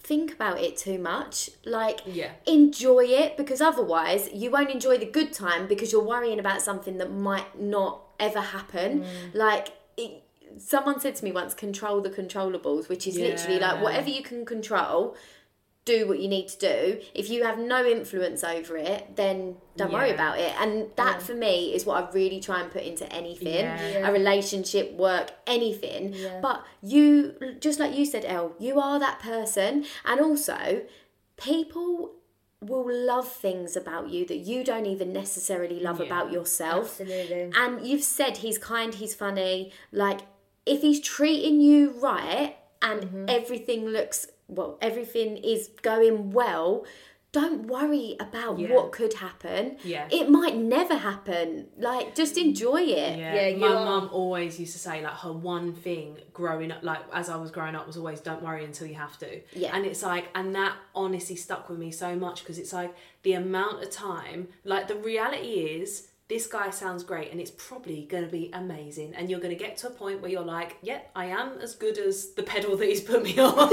[SPEAKER 2] think about it too much. Like,
[SPEAKER 3] Yeah.
[SPEAKER 2] enjoy it because otherwise you won't enjoy the good time because you're worrying about something that might not ever happen. Like, it, someone said to me once, control the controllables, which is literally like whatever you can control, do what you need to do. If you have no influence over it, then don't worry about it. And that for me is what I really try and put into anything
[SPEAKER 3] Yeah.
[SPEAKER 2] a relationship, work, anything.
[SPEAKER 1] Yeah.
[SPEAKER 2] But you, just like you said, Elle, you are that person. And also, people will love things about you that you don't even necessarily love
[SPEAKER 3] Yeah.
[SPEAKER 2] about yourself.
[SPEAKER 1] Absolutely.
[SPEAKER 2] And you've said he's kind, he's funny. Like, if he's treating you right and
[SPEAKER 1] Mm-hmm.
[SPEAKER 2] everything looks, well, everything is going well, don't worry about
[SPEAKER 3] Yeah.
[SPEAKER 2] what could happen.
[SPEAKER 3] Yeah.
[SPEAKER 2] It might never happen. Like, just enjoy it.
[SPEAKER 3] Yeah,
[SPEAKER 1] Yeah, you
[SPEAKER 3] my
[SPEAKER 1] are-
[SPEAKER 3] mum always used to say like her one thing growing up, like as I was growing up, was always don't worry until you have to.
[SPEAKER 2] Yeah.
[SPEAKER 3] and it's like, and that honestly stuck with me so much because it's like the amount of time, like the reality is. This guy sounds great and it's probably going to be amazing. And you're going to get to a point where you're like, yep, I am as good as the pedal that he's put me on.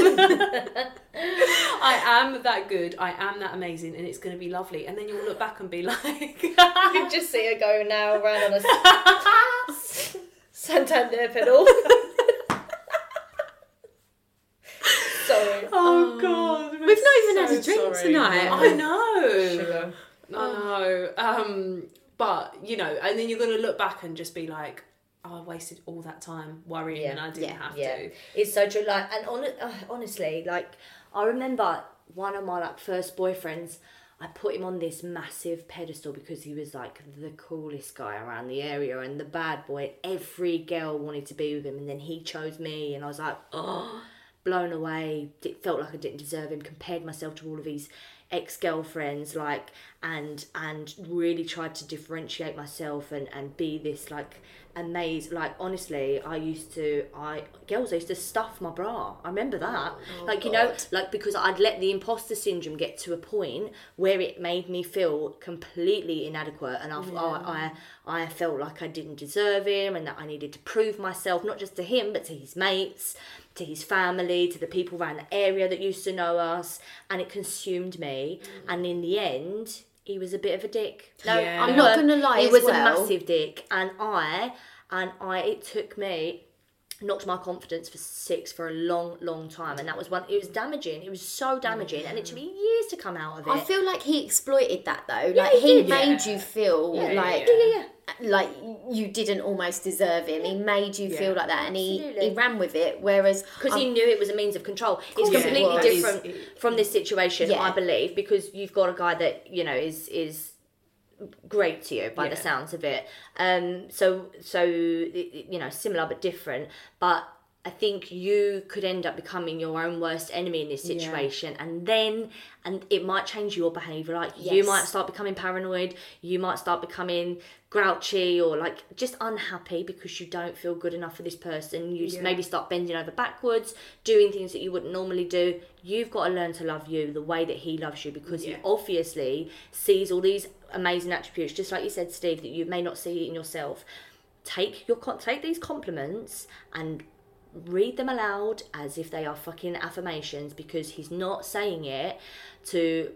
[SPEAKER 3] I am that good. I am that amazing. And it's going to be lovely. And then you'll look back and be like,
[SPEAKER 1] I can just see her going now around on a s- Santander pedal. Sorry.
[SPEAKER 3] oh, God.
[SPEAKER 2] We've not even had a drink
[SPEAKER 1] sorry.
[SPEAKER 2] tonight.
[SPEAKER 3] I know.
[SPEAKER 1] Sugar.
[SPEAKER 3] I know. Um, but you know, and then you're gonna look back and just be like, oh, I wasted all that time worrying,
[SPEAKER 1] Yeah.
[SPEAKER 3] and I didn't
[SPEAKER 2] Yeah.
[SPEAKER 3] have
[SPEAKER 1] Yeah,
[SPEAKER 3] to.
[SPEAKER 1] it's so true. Like, and on, uh, honestly, like, I remember one of my like first boyfriends. I put him on this massive pedestal because he was like the coolest guy around the area and the bad boy. Every girl wanted to be with him, and then he chose me, and I was like, oh, blown away. It felt like I didn't deserve him. Compared myself to all of his ex girlfriends, like, and and really tried to differentiate myself and and be this like amazing. Like, honestly, I used to, I girls, I used to stuff my bra. I remember that, oh, like you know, like because I'd let the imposter syndrome get to a point where it made me feel completely inadequate, and I, I, I, I felt like I didn't deserve him, and that I needed to prove myself not just to him but to his mates to his family, to the people around the area that used to know us, and it consumed me. Mm. And in the end, he was a bit of a dick. No,
[SPEAKER 3] Yeah.
[SPEAKER 2] I'm not gonna lie
[SPEAKER 1] He
[SPEAKER 2] as
[SPEAKER 1] was
[SPEAKER 2] well.
[SPEAKER 1] a massive dick, and I, and I, it took me. Knocked my confidence for six for a long, long time, and that was one. It was damaging. It was so damaging, and it took me years to come out of it.
[SPEAKER 2] I feel like he exploited that though.
[SPEAKER 1] Yeah,
[SPEAKER 2] like
[SPEAKER 1] he
[SPEAKER 2] he made
[SPEAKER 3] Yeah.
[SPEAKER 2] you feel
[SPEAKER 3] Yeah,
[SPEAKER 2] like
[SPEAKER 3] yeah,
[SPEAKER 1] yeah, yeah.
[SPEAKER 2] Like you didn't almost deserve him. He made you feel like that, and he,
[SPEAKER 1] Absolutely.
[SPEAKER 2] he ran with it. Whereas
[SPEAKER 1] because he knew it was a means of control. It's
[SPEAKER 2] course it
[SPEAKER 1] completely different
[SPEAKER 3] It is-
[SPEAKER 1] from this situation,
[SPEAKER 2] Yeah.
[SPEAKER 1] I believe, because you've got a guy that you know is is great to you by the sounds of it. Um, so so you know similar but different, but. I think you could end up becoming your own worst enemy in this
[SPEAKER 2] Yeah.
[SPEAKER 1] situation, and then and it might change your behavior. Like you might start becoming paranoid, you might start becoming grouchy or like just unhappy because you don't feel good enough for this person. You just
[SPEAKER 3] Yeah.
[SPEAKER 1] maybe start bending over backwards, doing things that you wouldn't normally do. You've got to learn to love you the way that he loves you because
[SPEAKER 3] Yeah.
[SPEAKER 1] he obviously sees all these amazing attributes, just like you said, Steve, that you may not see in yourself. Take your take these compliments and read them aloud as if they are fucking affirmations because he's not saying it to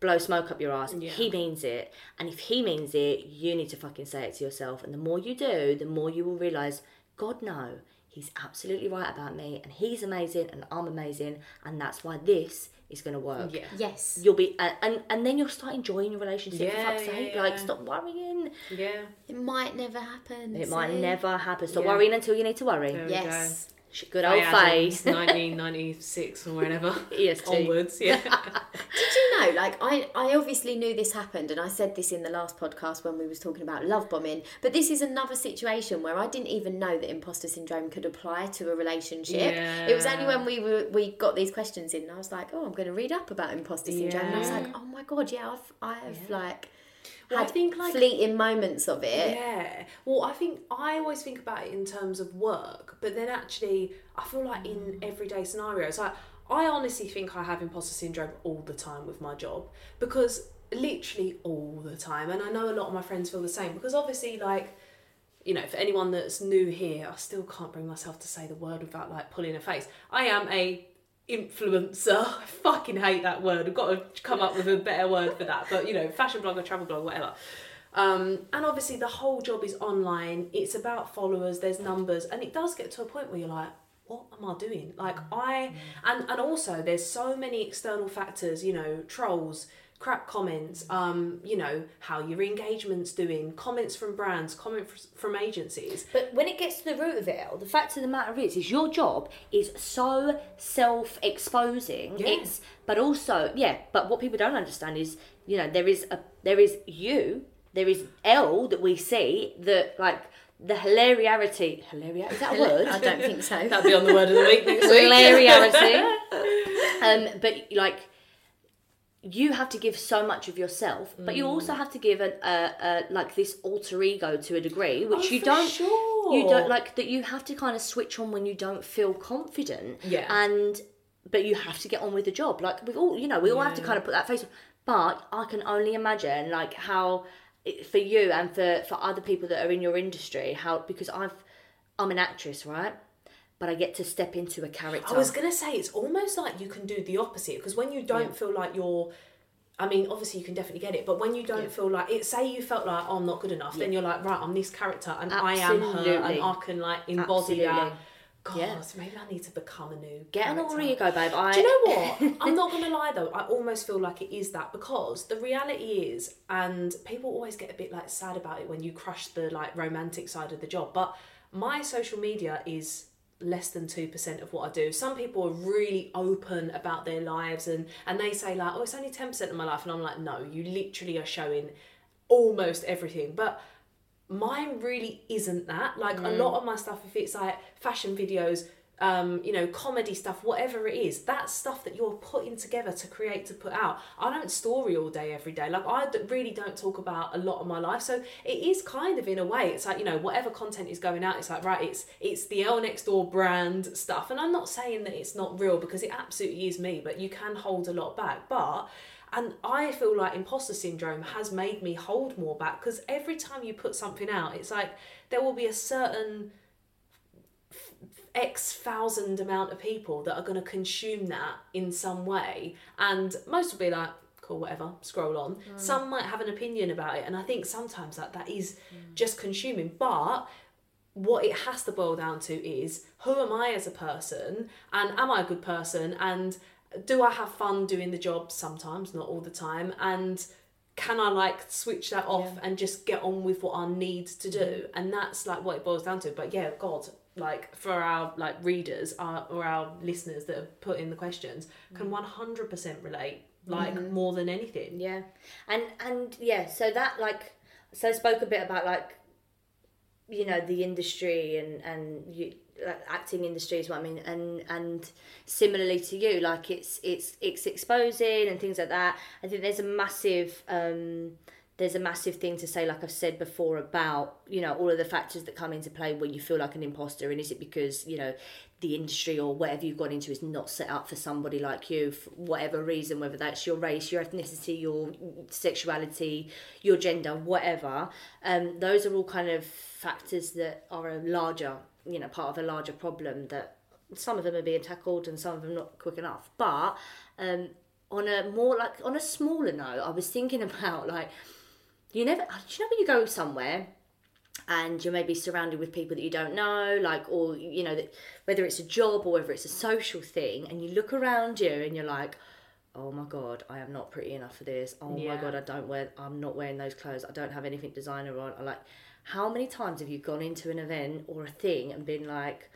[SPEAKER 1] blow smoke up your ass.
[SPEAKER 3] Yeah.
[SPEAKER 1] He means it. And if he means it, you need to fucking say it to yourself. And the more you do, the more you will realise, God no, he's absolutely right about me and he's amazing and I'm amazing and that's why this is gonna work.
[SPEAKER 3] Yeah.
[SPEAKER 2] yes,
[SPEAKER 1] You'll be and, and and then you'll start enjoying your relationship for
[SPEAKER 3] Yeah,
[SPEAKER 1] fuck's
[SPEAKER 3] yeah,
[SPEAKER 1] sake.
[SPEAKER 3] yeah.
[SPEAKER 1] Like stop worrying.
[SPEAKER 3] Yeah.
[SPEAKER 2] it might never happen.
[SPEAKER 1] It might never happen. Stop
[SPEAKER 3] Yeah.
[SPEAKER 1] worrying until you need to worry.
[SPEAKER 3] There we
[SPEAKER 2] Yes.
[SPEAKER 1] Good old face.
[SPEAKER 3] 1996 or whenever.
[SPEAKER 1] yes,
[SPEAKER 3] Onwards, yeah.
[SPEAKER 2] Did you know? Like I, I obviously knew this happened, and I said this in the last podcast when we was talking about love bombing. But this is another situation where I didn't even know that imposter syndrome could apply to a relationship. Yeah. It was only when we were we got these questions in, and I was like, oh, I'm going to read up about imposter syndrome. And I was like, oh my god, yeah, I've I've like
[SPEAKER 3] Well, I
[SPEAKER 2] had
[SPEAKER 3] think, like-
[SPEAKER 2] fleeting moments of it.
[SPEAKER 3] Yeah. Well, I think I always think about it in terms of work, but then actually, I feel like
[SPEAKER 2] Mm.
[SPEAKER 3] in everyday scenarios, like I honestly think I have imposter syndrome all the time with my job because literally all the time, and I know a lot of my friends feel the same because obviously, like. You know, for anyone that's new here, I still can't bring myself to say the word without like pulling a face. I am a influencer. I fucking hate that word. I've got to come up with a better word for that. But you know, fashion blogger, travel blog, whatever. Um, and obviously, the whole job is online. It's about followers. There's numbers, and it does get to a point where you're like, what am I doing? Like I and and also there's so many external factors, you know, trolls, crap comments, um, you know, how your engagement's doing, comments from brands, comments from agencies.
[SPEAKER 1] But when it gets to the root of it, El, the fact of the matter is, is your job is so self-exposing.
[SPEAKER 3] Yeah.
[SPEAKER 1] It's, but also, yeah. But what people don't understand is, you know, there is a, there is you, there is L that we see that like the hilarity, hilarity is that a word?
[SPEAKER 2] I don't think so.
[SPEAKER 3] That'll be on the word of the week next week.
[SPEAKER 1] hilarity. um, but like, you have to give so much of yourself, but you also
[SPEAKER 3] Mm.
[SPEAKER 1] have to give a, a, a like this alter ego to a degree, which
[SPEAKER 3] Oh,
[SPEAKER 1] you don't.
[SPEAKER 3] sure.
[SPEAKER 1] You don't like that. You have to kind of switch on when you don't feel confident.
[SPEAKER 3] Yeah.
[SPEAKER 1] And but you have to get on with the job. Like we all, you know, we all have to kind of put that face. on. But I can only imagine like how for you and for for other people that are in your industry, how because I've I'm an actress, right? But I get to step into a character.
[SPEAKER 3] I was gonna say it's almost like you can do the opposite because when you don't feel like you're I mean, obviously you can definitely get it, but when you don't feel like it, say you felt like oh, I'm not good enough, then you're like, right, I'm this character and I am her, and I can like embody that. God,
[SPEAKER 1] Yeah.
[SPEAKER 3] maybe I need to become a new.
[SPEAKER 1] Get an
[SPEAKER 3] character.
[SPEAKER 1] alter ego, babe. I,
[SPEAKER 3] Do you know what? I'm not gonna lie though. I almost feel like it is that because the reality is, and people always get a bit like sad about it when you crush the like romantic side of the job. But my social media is less than two percent of what I do. Some people are really open about their lives and and they say like, oh, it's only ten percent of my life, and I'm like, no, you literally are showing almost everything, but mine really isn't that. Like a mm. lot of my stuff if it's like fashion videos um you know comedy stuff whatever it is that stuff that you're putting together to create to put out. I don't story all day every day. Like I really don't talk about a lot of my life. So it is kind of in a way it's like you know whatever content is going out it's like right it's it's the l next door brand stuff. And i'm not saying that it's not real because it absolutely is me but you can hold a lot back. But and I feel like imposter syndrome has made me hold more back because every time you put something out, it's like there will be a certain X thousand amount of people that are going to consume that in some way. And most will be like, cool, whatever, scroll on. Mm. Some might have an opinion about it. And I think sometimes that, that is mm. just consuming. But what it has to boil down to is who am I as a person and am I a good person and do I have fun doing the job sometimes, not all the time, and can I like switch that off and just get on with what I need to do? Mm. And that's like what it boils down to. But yeah, God, like for our like readers our, or our listeners that have put in the questions, can one hundred percent relate, like more than anything.
[SPEAKER 1] Yeah, and and yeah, so that like so I spoke a bit about like you know the industry and and you like, acting industry is what I mean and and similarly to you like it's it's it's exposing and things like that. I think there's a massive um there's a massive thing to say like I've said before about you know all of the factors that come into play when you feel like an imposter. And is it because you know the industry or whatever you've gone into is not set up for somebody like you for whatever reason whether that's your race your ethnicity your sexuality your gender whatever um those are all kind of factors that are a larger you know part of a larger problem that some of them are being tackled and some of them not quick enough. But um on a more like on a smaller note i was thinking about like you never do you know when you go somewhere and you're maybe surrounded with people that you don't know like or you know that whether it's a job or whether it's a social thing and you look around you and you're like oh my god i am not pretty enough for this. Oh my god i don't wear i'm not wearing those clothes. I don't have anything designer on. I like how many times have you gone into an event or a thing and been like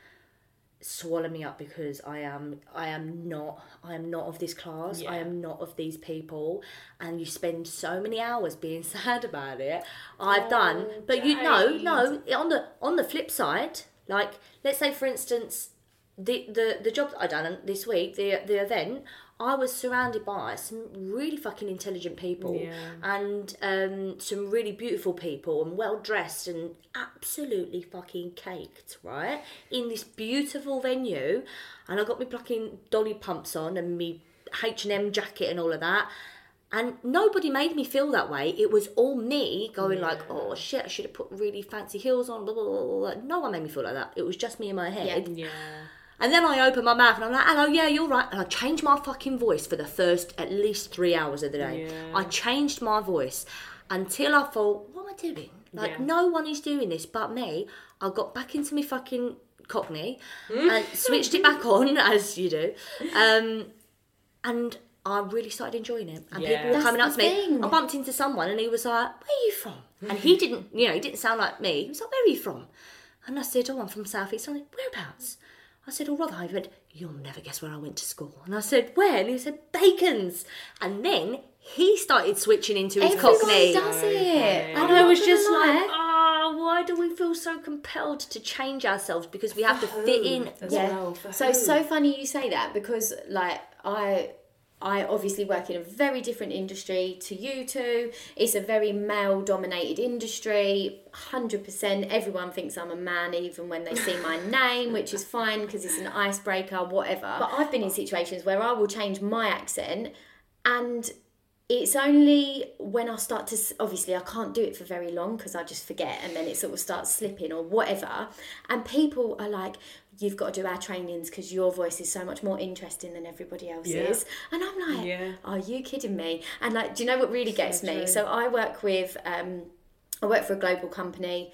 [SPEAKER 1] swallow me up because I am I am not I am not of this class. I am not of these people and you spend so many hours being sad about it. I've oh, done
[SPEAKER 3] Oh,
[SPEAKER 1] but you know no on the on the flip side like let's say for instance the the the job that I done this week the the event I was surrounded by some really fucking intelligent people
[SPEAKER 3] Yeah.
[SPEAKER 1] and um, some really beautiful people and well dressed and absolutely fucking caked, right? In this beautiful venue, and I got my fucking dolly pumps on and me H and M jacket and all of that. And nobody made me feel that way. It was all me going like, "Oh shit, I should have put really fancy heels on." Blah, blah, blah, blah. No one made me feel like that. It was just me in my head.
[SPEAKER 3] Yeah.
[SPEAKER 1] And then I open my mouth and I'm like, hello, yeah, you're right. And I changed my fucking voice for the first at least three hours of the day.
[SPEAKER 3] Yeah.
[SPEAKER 1] I changed my voice until I thought, what am I doing? Like,
[SPEAKER 3] Yeah.
[SPEAKER 1] no one is doing this but me. I got back into my fucking Cockney and switched it back on as you do, um, and I really started enjoying it. And
[SPEAKER 3] Yeah.
[SPEAKER 1] people were
[SPEAKER 2] That's
[SPEAKER 1] coming up
[SPEAKER 2] the
[SPEAKER 1] to me.
[SPEAKER 2] thing.
[SPEAKER 1] I bumped into someone and he was like, "Where are you from?" And he didn't, you know, he didn't sound like me. He was like, "Where are you from?" And I said, "Oh, I'm from South East." I'm like, "Whereabouts?" I said, "Oh, Rotherhithe." He went, "You'll never guess where I went to school." And I said, "Where?" And he said, "Bacon's." And then he started switching into his
[SPEAKER 2] Everyone
[SPEAKER 1] Cockney.
[SPEAKER 2] does it.
[SPEAKER 1] And
[SPEAKER 2] I'm
[SPEAKER 1] I was just like,
[SPEAKER 2] lie.
[SPEAKER 1] oh, why do we feel so compelled to change ourselves because we have to fit in?
[SPEAKER 3] as
[SPEAKER 2] yeah.
[SPEAKER 3] well, for
[SPEAKER 2] so
[SPEAKER 3] who?
[SPEAKER 2] so funny you say that because like I I obviously work in a very different industry to you two. It's a very male dominated industry. 100% everyone thinks I'm a man even when they see my name, which is fine because it's an icebreaker, whatever. But I've been in situations where I will change my accent and it's only when I start to obviously I can't do it for very long because I just forget and then it sort of starts slipping or whatever. And people are like you've got to do our trainings because your voice is so much more interesting than everybody else's. And I'm like
[SPEAKER 3] Yeah.
[SPEAKER 2] are you kidding me? And like do you know what really gets me? so I work with um I work for a global company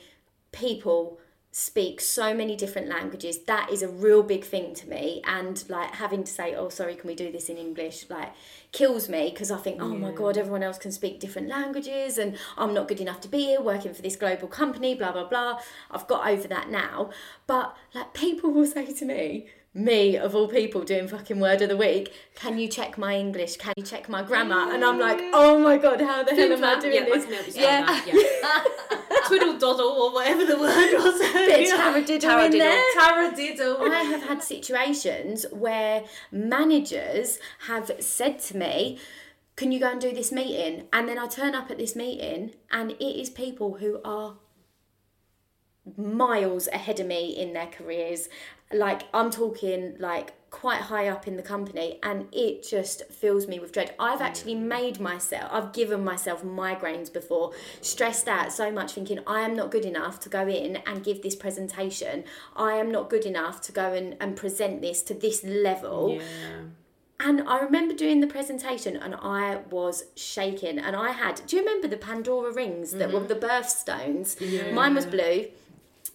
[SPEAKER 2] people speak so many different languages that is a real big thing to me. And like having to say oh sorry can we do this in english? like kills me because i think oh my god everyone else can speak different languages and i'm not good enough to be here working for this global company blah blah blah. I've got over that now. But like people will say to me me of all people doing fucking word of the week can you check my english? Can you check my grammar? And i'm like oh my god how the hell am i doing
[SPEAKER 3] yeah,
[SPEAKER 2] this?
[SPEAKER 3] I can help you spell that, yeah. Twiddle doddle or whatever the word was.
[SPEAKER 2] bit taradiddle in there.
[SPEAKER 3] Taradiddle.
[SPEAKER 2] I have had situations where managers have said to me, Can you go and do this meeting? And then I turn up at this meeting and it is people who are miles ahead of me in their careers. Like, I'm talking like quite high up in the company, and it just fills me with dread. I've mm. actually made myself, I've given myself migraines before, stressed out so much, thinking I am not good enough to go in and give this presentation. I am not good enough to go and, and present this to this level.
[SPEAKER 3] Yeah.
[SPEAKER 2] And I remember doing the presentation and I was shaking. And I had, do you remember the Pandora rings that were mm-hmm. the birthstones? Mine was blue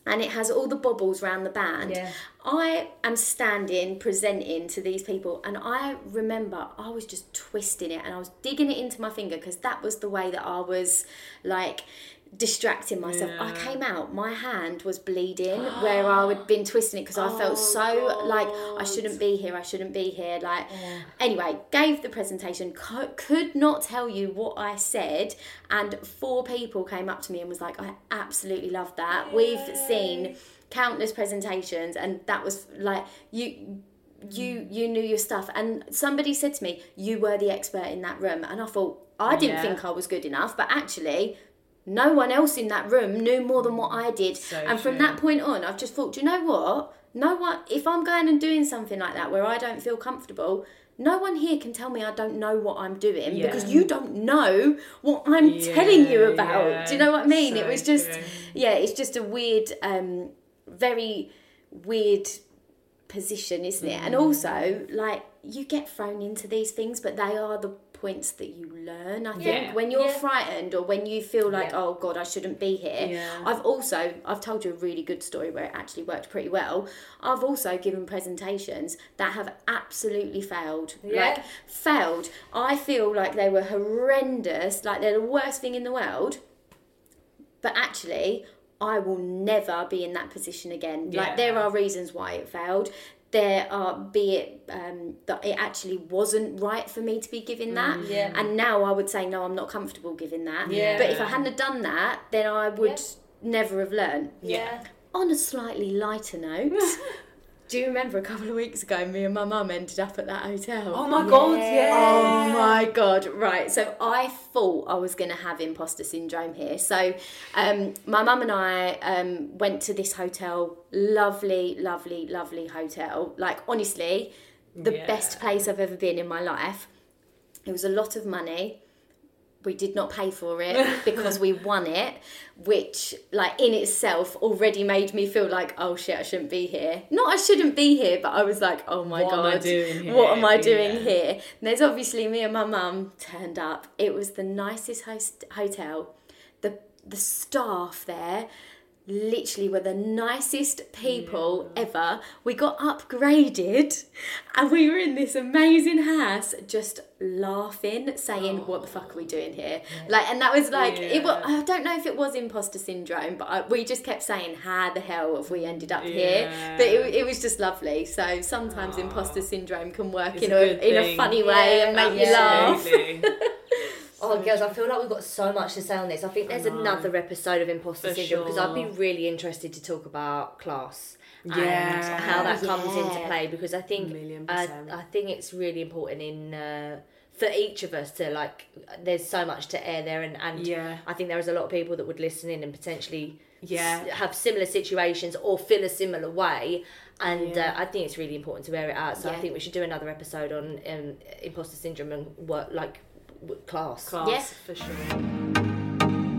[SPEAKER 2] and it has all the bobbles around the band.
[SPEAKER 1] Yeah.
[SPEAKER 2] I am standing presenting to these people and I remember I was just twisting it and I was digging it into my finger because that was the way that I was like distracting myself. I came out, my hand was bleeding where I had been twisting it because I felt oh, so like I shouldn't be here, I shouldn't be here. Like, anyway, gave the presentation, co- could not tell you what I said, and four people came up to me and was like, I absolutely love that. We've seen countless presentations, and that was like, you you mm. you knew your stuff and somebody said to me you were the expert in that room and i thought i didn't
[SPEAKER 3] Yeah.
[SPEAKER 2] think i was good enough but actually no one else in that room knew more than what i did
[SPEAKER 3] So
[SPEAKER 2] and from
[SPEAKER 3] true.
[SPEAKER 2] that point on i've just thought do you know what no one if i'm going and doing something like that where i don't feel comfortable no one here can tell me I don't know what I'm doing
[SPEAKER 3] Yeah.
[SPEAKER 2] because you don't know what I'm telling you about.
[SPEAKER 3] yeah.
[SPEAKER 2] Do you know what I mean? it was just,
[SPEAKER 3] true.
[SPEAKER 2] yeah, it's just a weird, um, very weird position, isn't it? And also, like, you get thrown into these things, but they are the points that you learn. I think
[SPEAKER 3] Yeah.
[SPEAKER 2] when you're
[SPEAKER 1] Yeah.
[SPEAKER 2] frightened or when you feel like,
[SPEAKER 1] Yeah.
[SPEAKER 2] oh God, I shouldn't be here. I've also, I've told you a really good story where it actually worked pretty well. I've also given presentations that have absolutely failed.
[SPEAKER 1] Yeah.
[SPEAKER 2] Like, failed. I feel like they were horrendous, like they're the worst thing in the world. But actually, I will never be in that position again.
[SPEAKER 3] Yeah.
[SPEAKER 2] Like there are reasons why it failed. There are, be it um, that it actually wasn't right for me to be giving that,
[SPEAKER 1] Yeah.
[SPEAKER 2] and now I would say no, I'm not comfortable giving that.
[SPEAKER 1] Yeah.
[SPEAKER 2] But if I hadn't done that, then I would
[SPEAKER 1] Yeah.
[SPEAKER 2] never have learned.
[SPEAKER 3] Yeah.
[SPEAKER 2] On a slightly lighter note, do you remember a couple of weeks ago, me and my mum ended up at that hotel?
[SPEAKER 3] Oh my god, yeah.
[SPEAKER 2] Oh my god! Right, so I thought I was going to have imposter syndrome here. So, um, my mum and I um, went to this hotel. Lovely, lovely, lovely hotel. Like honestly, the
[SPEAKER 3] Yeah.
[SPEAKER 2] best place I've ever been in my life. It was a lot of money. We did not pay for it because we won it, which, like, in itself already made me feel like, oh shit, I shouldn't be here. Not I shouldn't be here, but I was like, oh my
[SPEAKER 3] What am I
[SPEAKER 2] god, what am I doing
[SPEAKER 3] Yeah.
[SPEAKER 2] here? And there's obviously me and my mum turned up. It was the nicest host- hotel. The the staff there, literally were the nicest people ever. We got upgraded and we were in this amazing house just laughing, saying, What the fuck are we doing here? Like, and that was like, it was, I don't know if it was imposter syndrome, but I, we just kept saying, How the hell have we ended up here? But it, it was just lovely. So sometimes imposter syndrome can work
[SPEAKER 3] It's
[SPEAKER 2] in
[SPEAKER 3] a
[SPEAKER 2] a, in a funny way and make you laugh.
[SPEAKER 3] Absolutely.
[SPEAKER 1] Oh, girls, I feel like we've got so much to say on this. I think there's
[SPEAKER 3] know.
[SPEAKER 1] another episode of imposter
[SPEAKER 3] For
[SPEAKER 1] syndrome because I'd be really interested to talk about class and
[SPEAKER 3] Yeah.
[SPEAKER 1] how that comes into play because I think I. I think it's really important in uh, for each of us to like. There's so much to air there, and and
[SPEAKER 3] Yeah.
[SPEAKER 1] I think there is a lot of people that would listen in and potentially
[SPEAKER 3] Yeah.
[SPEAKER 1] s- have similar situations or feel a similar way. And
[SPEAKER 3] Yeah.
[SPEAKER 1] uh, I think it's really important to air it out. So I think we should do another episode on um, imposter syndrome and what like w- class.
[SPEAKER 3] Class,
[SPEAKER 2] Yeah.
[SPEAKER 3] for sure.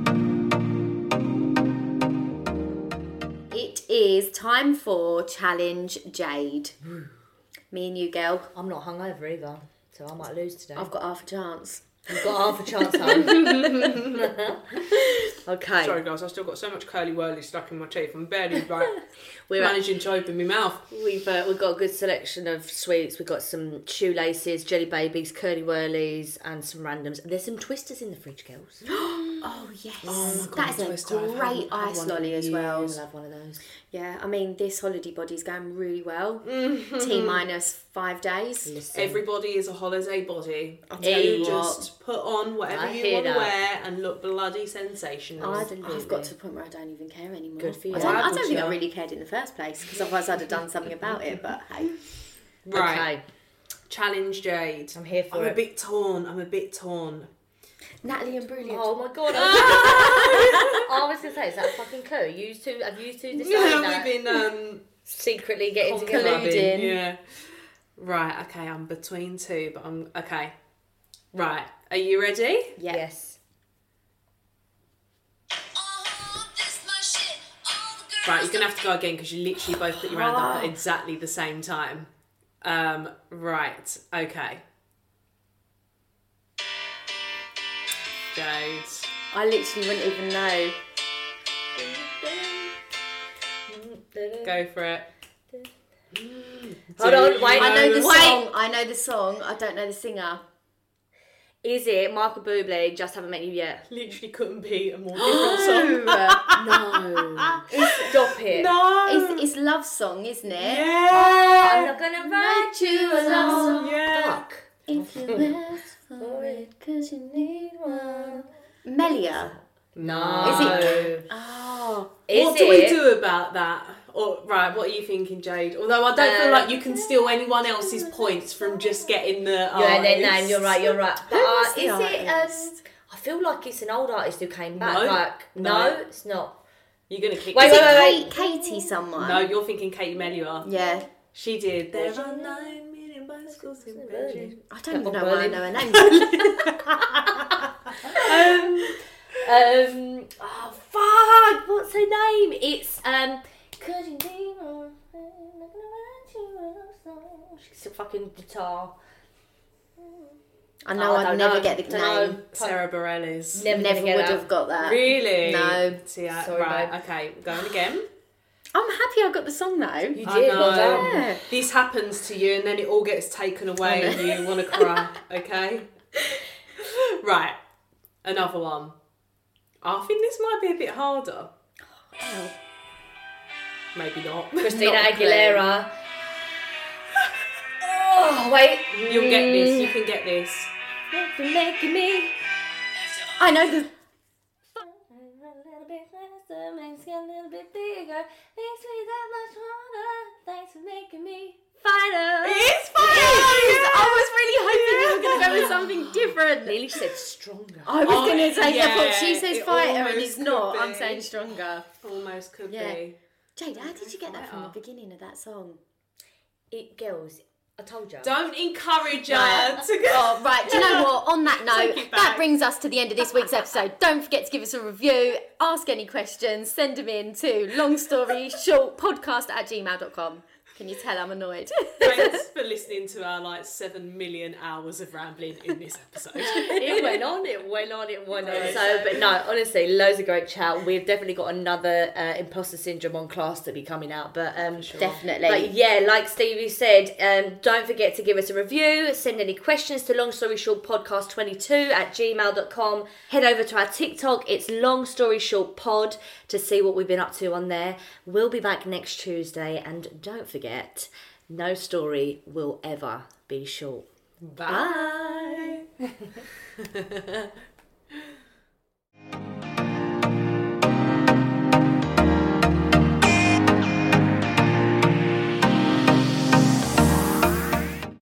[SPEAKER 2] It is time for Challenge Jade. Me and you, girl.
[SPEAKER 1] I'm not hungover either, so I might lose today.
[SPEAKER 2] I've got half a chance.
[SPEAKER 1] You've got half a chance, okay.
[SPEAKER 3] Sorry, guys, I've still got so much curly whirly stuck in my teeth. I'm barely like
[SPEAKER 1] We're at,
[SPEAKER 3] managing to open my mouth.
[SPEAKER 1] we've uh, we've got a good selection of sweets. We've got some shoelaces, jelly babies, curly whirlies, and some randoms. There's some twisters in the fridge, girls.
[SPEAKER 2] Oh yes,
[SPEAKER 3] God,
[SPEAKER 2] that is
[SPEAKER 3] Twister,
[SPEAKER 2] a
[SPEAKER 3] I've
[SPEAKER 2] great
[SPEAKER 3] had- had
[SPEAKER 2] ice
[SPEAKER 3] one
[SPEAKER 2] lolly as well.
[SPEAKER 1] We'll have one of those.
[SPEAKER 2] Yeah, I mean this holiday body's going really well.
[SPEAKER 3] Mm-hmm.
[SPEAKER 2] T minus five days.
[SPEAKER 1] Listen,
[SPEAKER 3] Everybody is a holiday body. I'll tell
[SPEAKER 1] Hey,
[SPEAKER 3] you,
[SPEAKER 1] what?
[SPEAKER 3] just put on whatever
[SPEAKER 1] I
[SPEAKER 3] you want to wear and look bloody sensational.
[SPEAKER 2] I,
[SPEAKER 1] Absolutely.
[SPEAKER 2] I've got to the point where I don't even care anymore.
[SPEAKER 1] Good for you.
[SPEAKER 2] I don't, I don't
[SPEAKER 3] would
[SPEAKER 2] think I really cared in the first place because otherwise I'd have done something about it. But hey,
[SPEAKER 3] right,
[SPEAKER 1] Okay,
[SPEAKER 3] challenge Jade.
[SPEAKER 1] I'm here for
[SPEAKER 3] I'm a bit torn. I'm a bit torn.
[SPEAKER 2] Natalie and Brilliant.
[SPEAKER 1] Oh my god! I was gonna say, is that a fucking clue? You two, have you two decided
[SPEAKER 3] Yeah,
[SPEAKER 1] that?
[SPEAKER 3] we've been um,
[SPEAKER 1] secretly getting
[SPEAKER 2] Colluding.
[SPEAKER 1] together?
[SPEAKER 2] Colluding.
[SPEAKER 3] Yeah. Right. Okay. I'm between two, but I'm okay. Right. Are you ready?
[SPEAKER 2] Yeah.
[SPEAKER 1] Yes.
[SPEAKER 3] Right. You're gonna have to go again because you literally both put your hand up at exactly the same time. Um. Right. Okay. Jade.
[SPEAKER 2] I literally wouldn't even know.
[SPEAKER 3] Go for it.
[SPEAKER 1] Hold on, wait,
[SPEAKER 2] I know the
[SPEAKER 3] know-
[SPEAKER 2] song. I know the song. I don't know the singer.
[SPEAKER 1] Is it Michael Bublé? Just haven't met you yet.
[SPEAKER 3] Literally couldn't be a more different song.
[SPEAKER 1] No. Stop it.
[SPEAKER 3] No.
[SPEAKER 2] It's, it's love song, isn't it?
[SPEAKER 3] Yeah.
[SPEAKER 1] I'm not gonna write you a love song.
[SPEAKER 3] Yeah.
[SPEAKER 1] Fuck.
[SPEAKER 2] If you ask for it, cause you need one. Melia.
[SPEAKER 1] No.
[SPEAKER 2] Is it- Oh.
[SPEAKER 1] Is
[SPEAKER 3] what do we
[SPEAKER 1] it?
[SPEAKER 3] do about that? Or right, what are you thinking, Jade? Although I don't feel
[SPEAKER 1] Um,
[SPEAKER 3] like you can steal anyone else's points from just getting the.
[SPEAKER 1] Yeah, then
[SPEAKER 3] artist.
[SPEAKER 1] no, you're right, you're right. But
[SPEAKER 2] Who
[SPEAKER 1] uh,
[SPEAKER 2] was the
[SPEAKER 1] is it? Um. I feel like it's an old artist who came back.
[SPEAKER 3] No.
[SPEAKER 1] Like, no,
[SPEAKER 3] No.
[SPEAKER 1] it's not.
[SPEAKER 3] You're gonna kick.
[SPEAKER 1] Wait,
[SPEAKER 2] Is
[SPEAKER 1] wait,
[SPEAKER 2] it
[SPEAKER 1] wait,
[SPEAKER 2] Kate, Katie someone?
[SPEAKER 3] No, you're thinking Katie Melua.
[SPEAKER 2] Yeah.
[SPEAKER 3] She did. There are nine million bicycles in Beijing.
[SPEAKER 2] I don't even
[SPEAKER 1] Or
[SPEAKER 2] know why I know her name.
[SPEAKER 1] Um, um, oh fuck! What's her name? It's um. Could you be my friend? I'm gonna write you a love song. She's a fucking guitar.
[SPEAKER 2] I know
[SPEAKER 1] Oh, I
[SPEAKER 2] I'd never
[SPEAKER 1] know.
[SPEAKER 2] get the
[SPEAKER 1] Don't know.
[SPEAKER 2] name.
[SPEAKER 3] Sara Bareilles.
[SPEAKER 1] Never,
[SPEAKER 2] Never
[SPEAKER 1] gonna
[SPEAKER 2] would have got that.
[SPEAKER 3] Really?
[SPEAKER 2] No.
[SPEAKER 3] See, I,
[SPEAKER 1] Sorry,
[SPEAKER 3] right.
[SPEAKER 1] babe.
[SPEAKER 3] Okay, going again.
[SPEAKER 2] I'm happy I got the song though.
[SPEAKER 1] You
[SPEAKER 3] I
[SPEAKER 1] did.
[SPEAKER 3] know.
[SPEAKER 1] Well done.
[SPEAKER 2] Yeah.
[SPEAKER 3] This happens to you, and then it all gets taken away, and you want to cry. Okay. Right. Another one. I think this might be a bit harder.
[SPEAKER 2] Oh.
[SPEAKER 3] Maybe not.
[SPEAKER 1] Christina
[SPEAKER 2] Not a.
[SPEAKER 1] Aguilera. Oh wait.
[SPEAKER 3] You'll get this. You can get this.
[SPEAKER 1] You're making me.
[SPEAKER 2] I know the.
[SPEAKER 1] A little bit faster, makes it a little bit bigger, makes me that much harder. Thanks for making me fighter.
[SPEAKER 3] It's
[SPEAKER 2] Yes! I was really hoping you were going to go with something different.
[SPEAKER 1] Lily said stronger.
[SPEAKER 2] I was
[SPEAKER 3] Oh,
[SPEAKER 2] going to say, yeah, but she says fighter and it's not.
[SPEAKER 3] could
[SPEAKER 2] I'm saying stronger.
[SPEAKER 3] Almost could
[SPEAKER 2] Yeah.
[SPEAKER 3] be.
[SPEAKER 2] Jade, how did you get that from the beginning of that song?
[SPEAKER 1] It girls. I told you.
[SPEAKER 3] Don't encourage her to go.
[SPEAKER 2] Oh, right. Do you know what? On that note, that brings us to the end of this week's episode. Don't forget to give us a review, ask any questions, send them in to long story short podcast at gmail.com. Can you tell I'm annoyed?
[SPEAKER 3] Thanks for listening to our like seven million hours of rambling in this episode.
[SPEAKER 1] it went on, it went on, it went on. So, but no, honestly, loads of great chat. We've definitely got another uh, imposter syndrome on class to be coming out, but um,
[SPEAKER 2] Definitely.
[SPEAKER 1] But yeah, like Stevie said, um, don't forget to give us a review. Send any questions to long story short podcast 22 at gmail.com. Head over to our TikTok. It's long story short pod to see what we've been up to on there. We'll be back next Tuesday. And don't forget, no story will ever be short.
[SPEAKER 3] Bye.
[SPEAKER 1] Bye.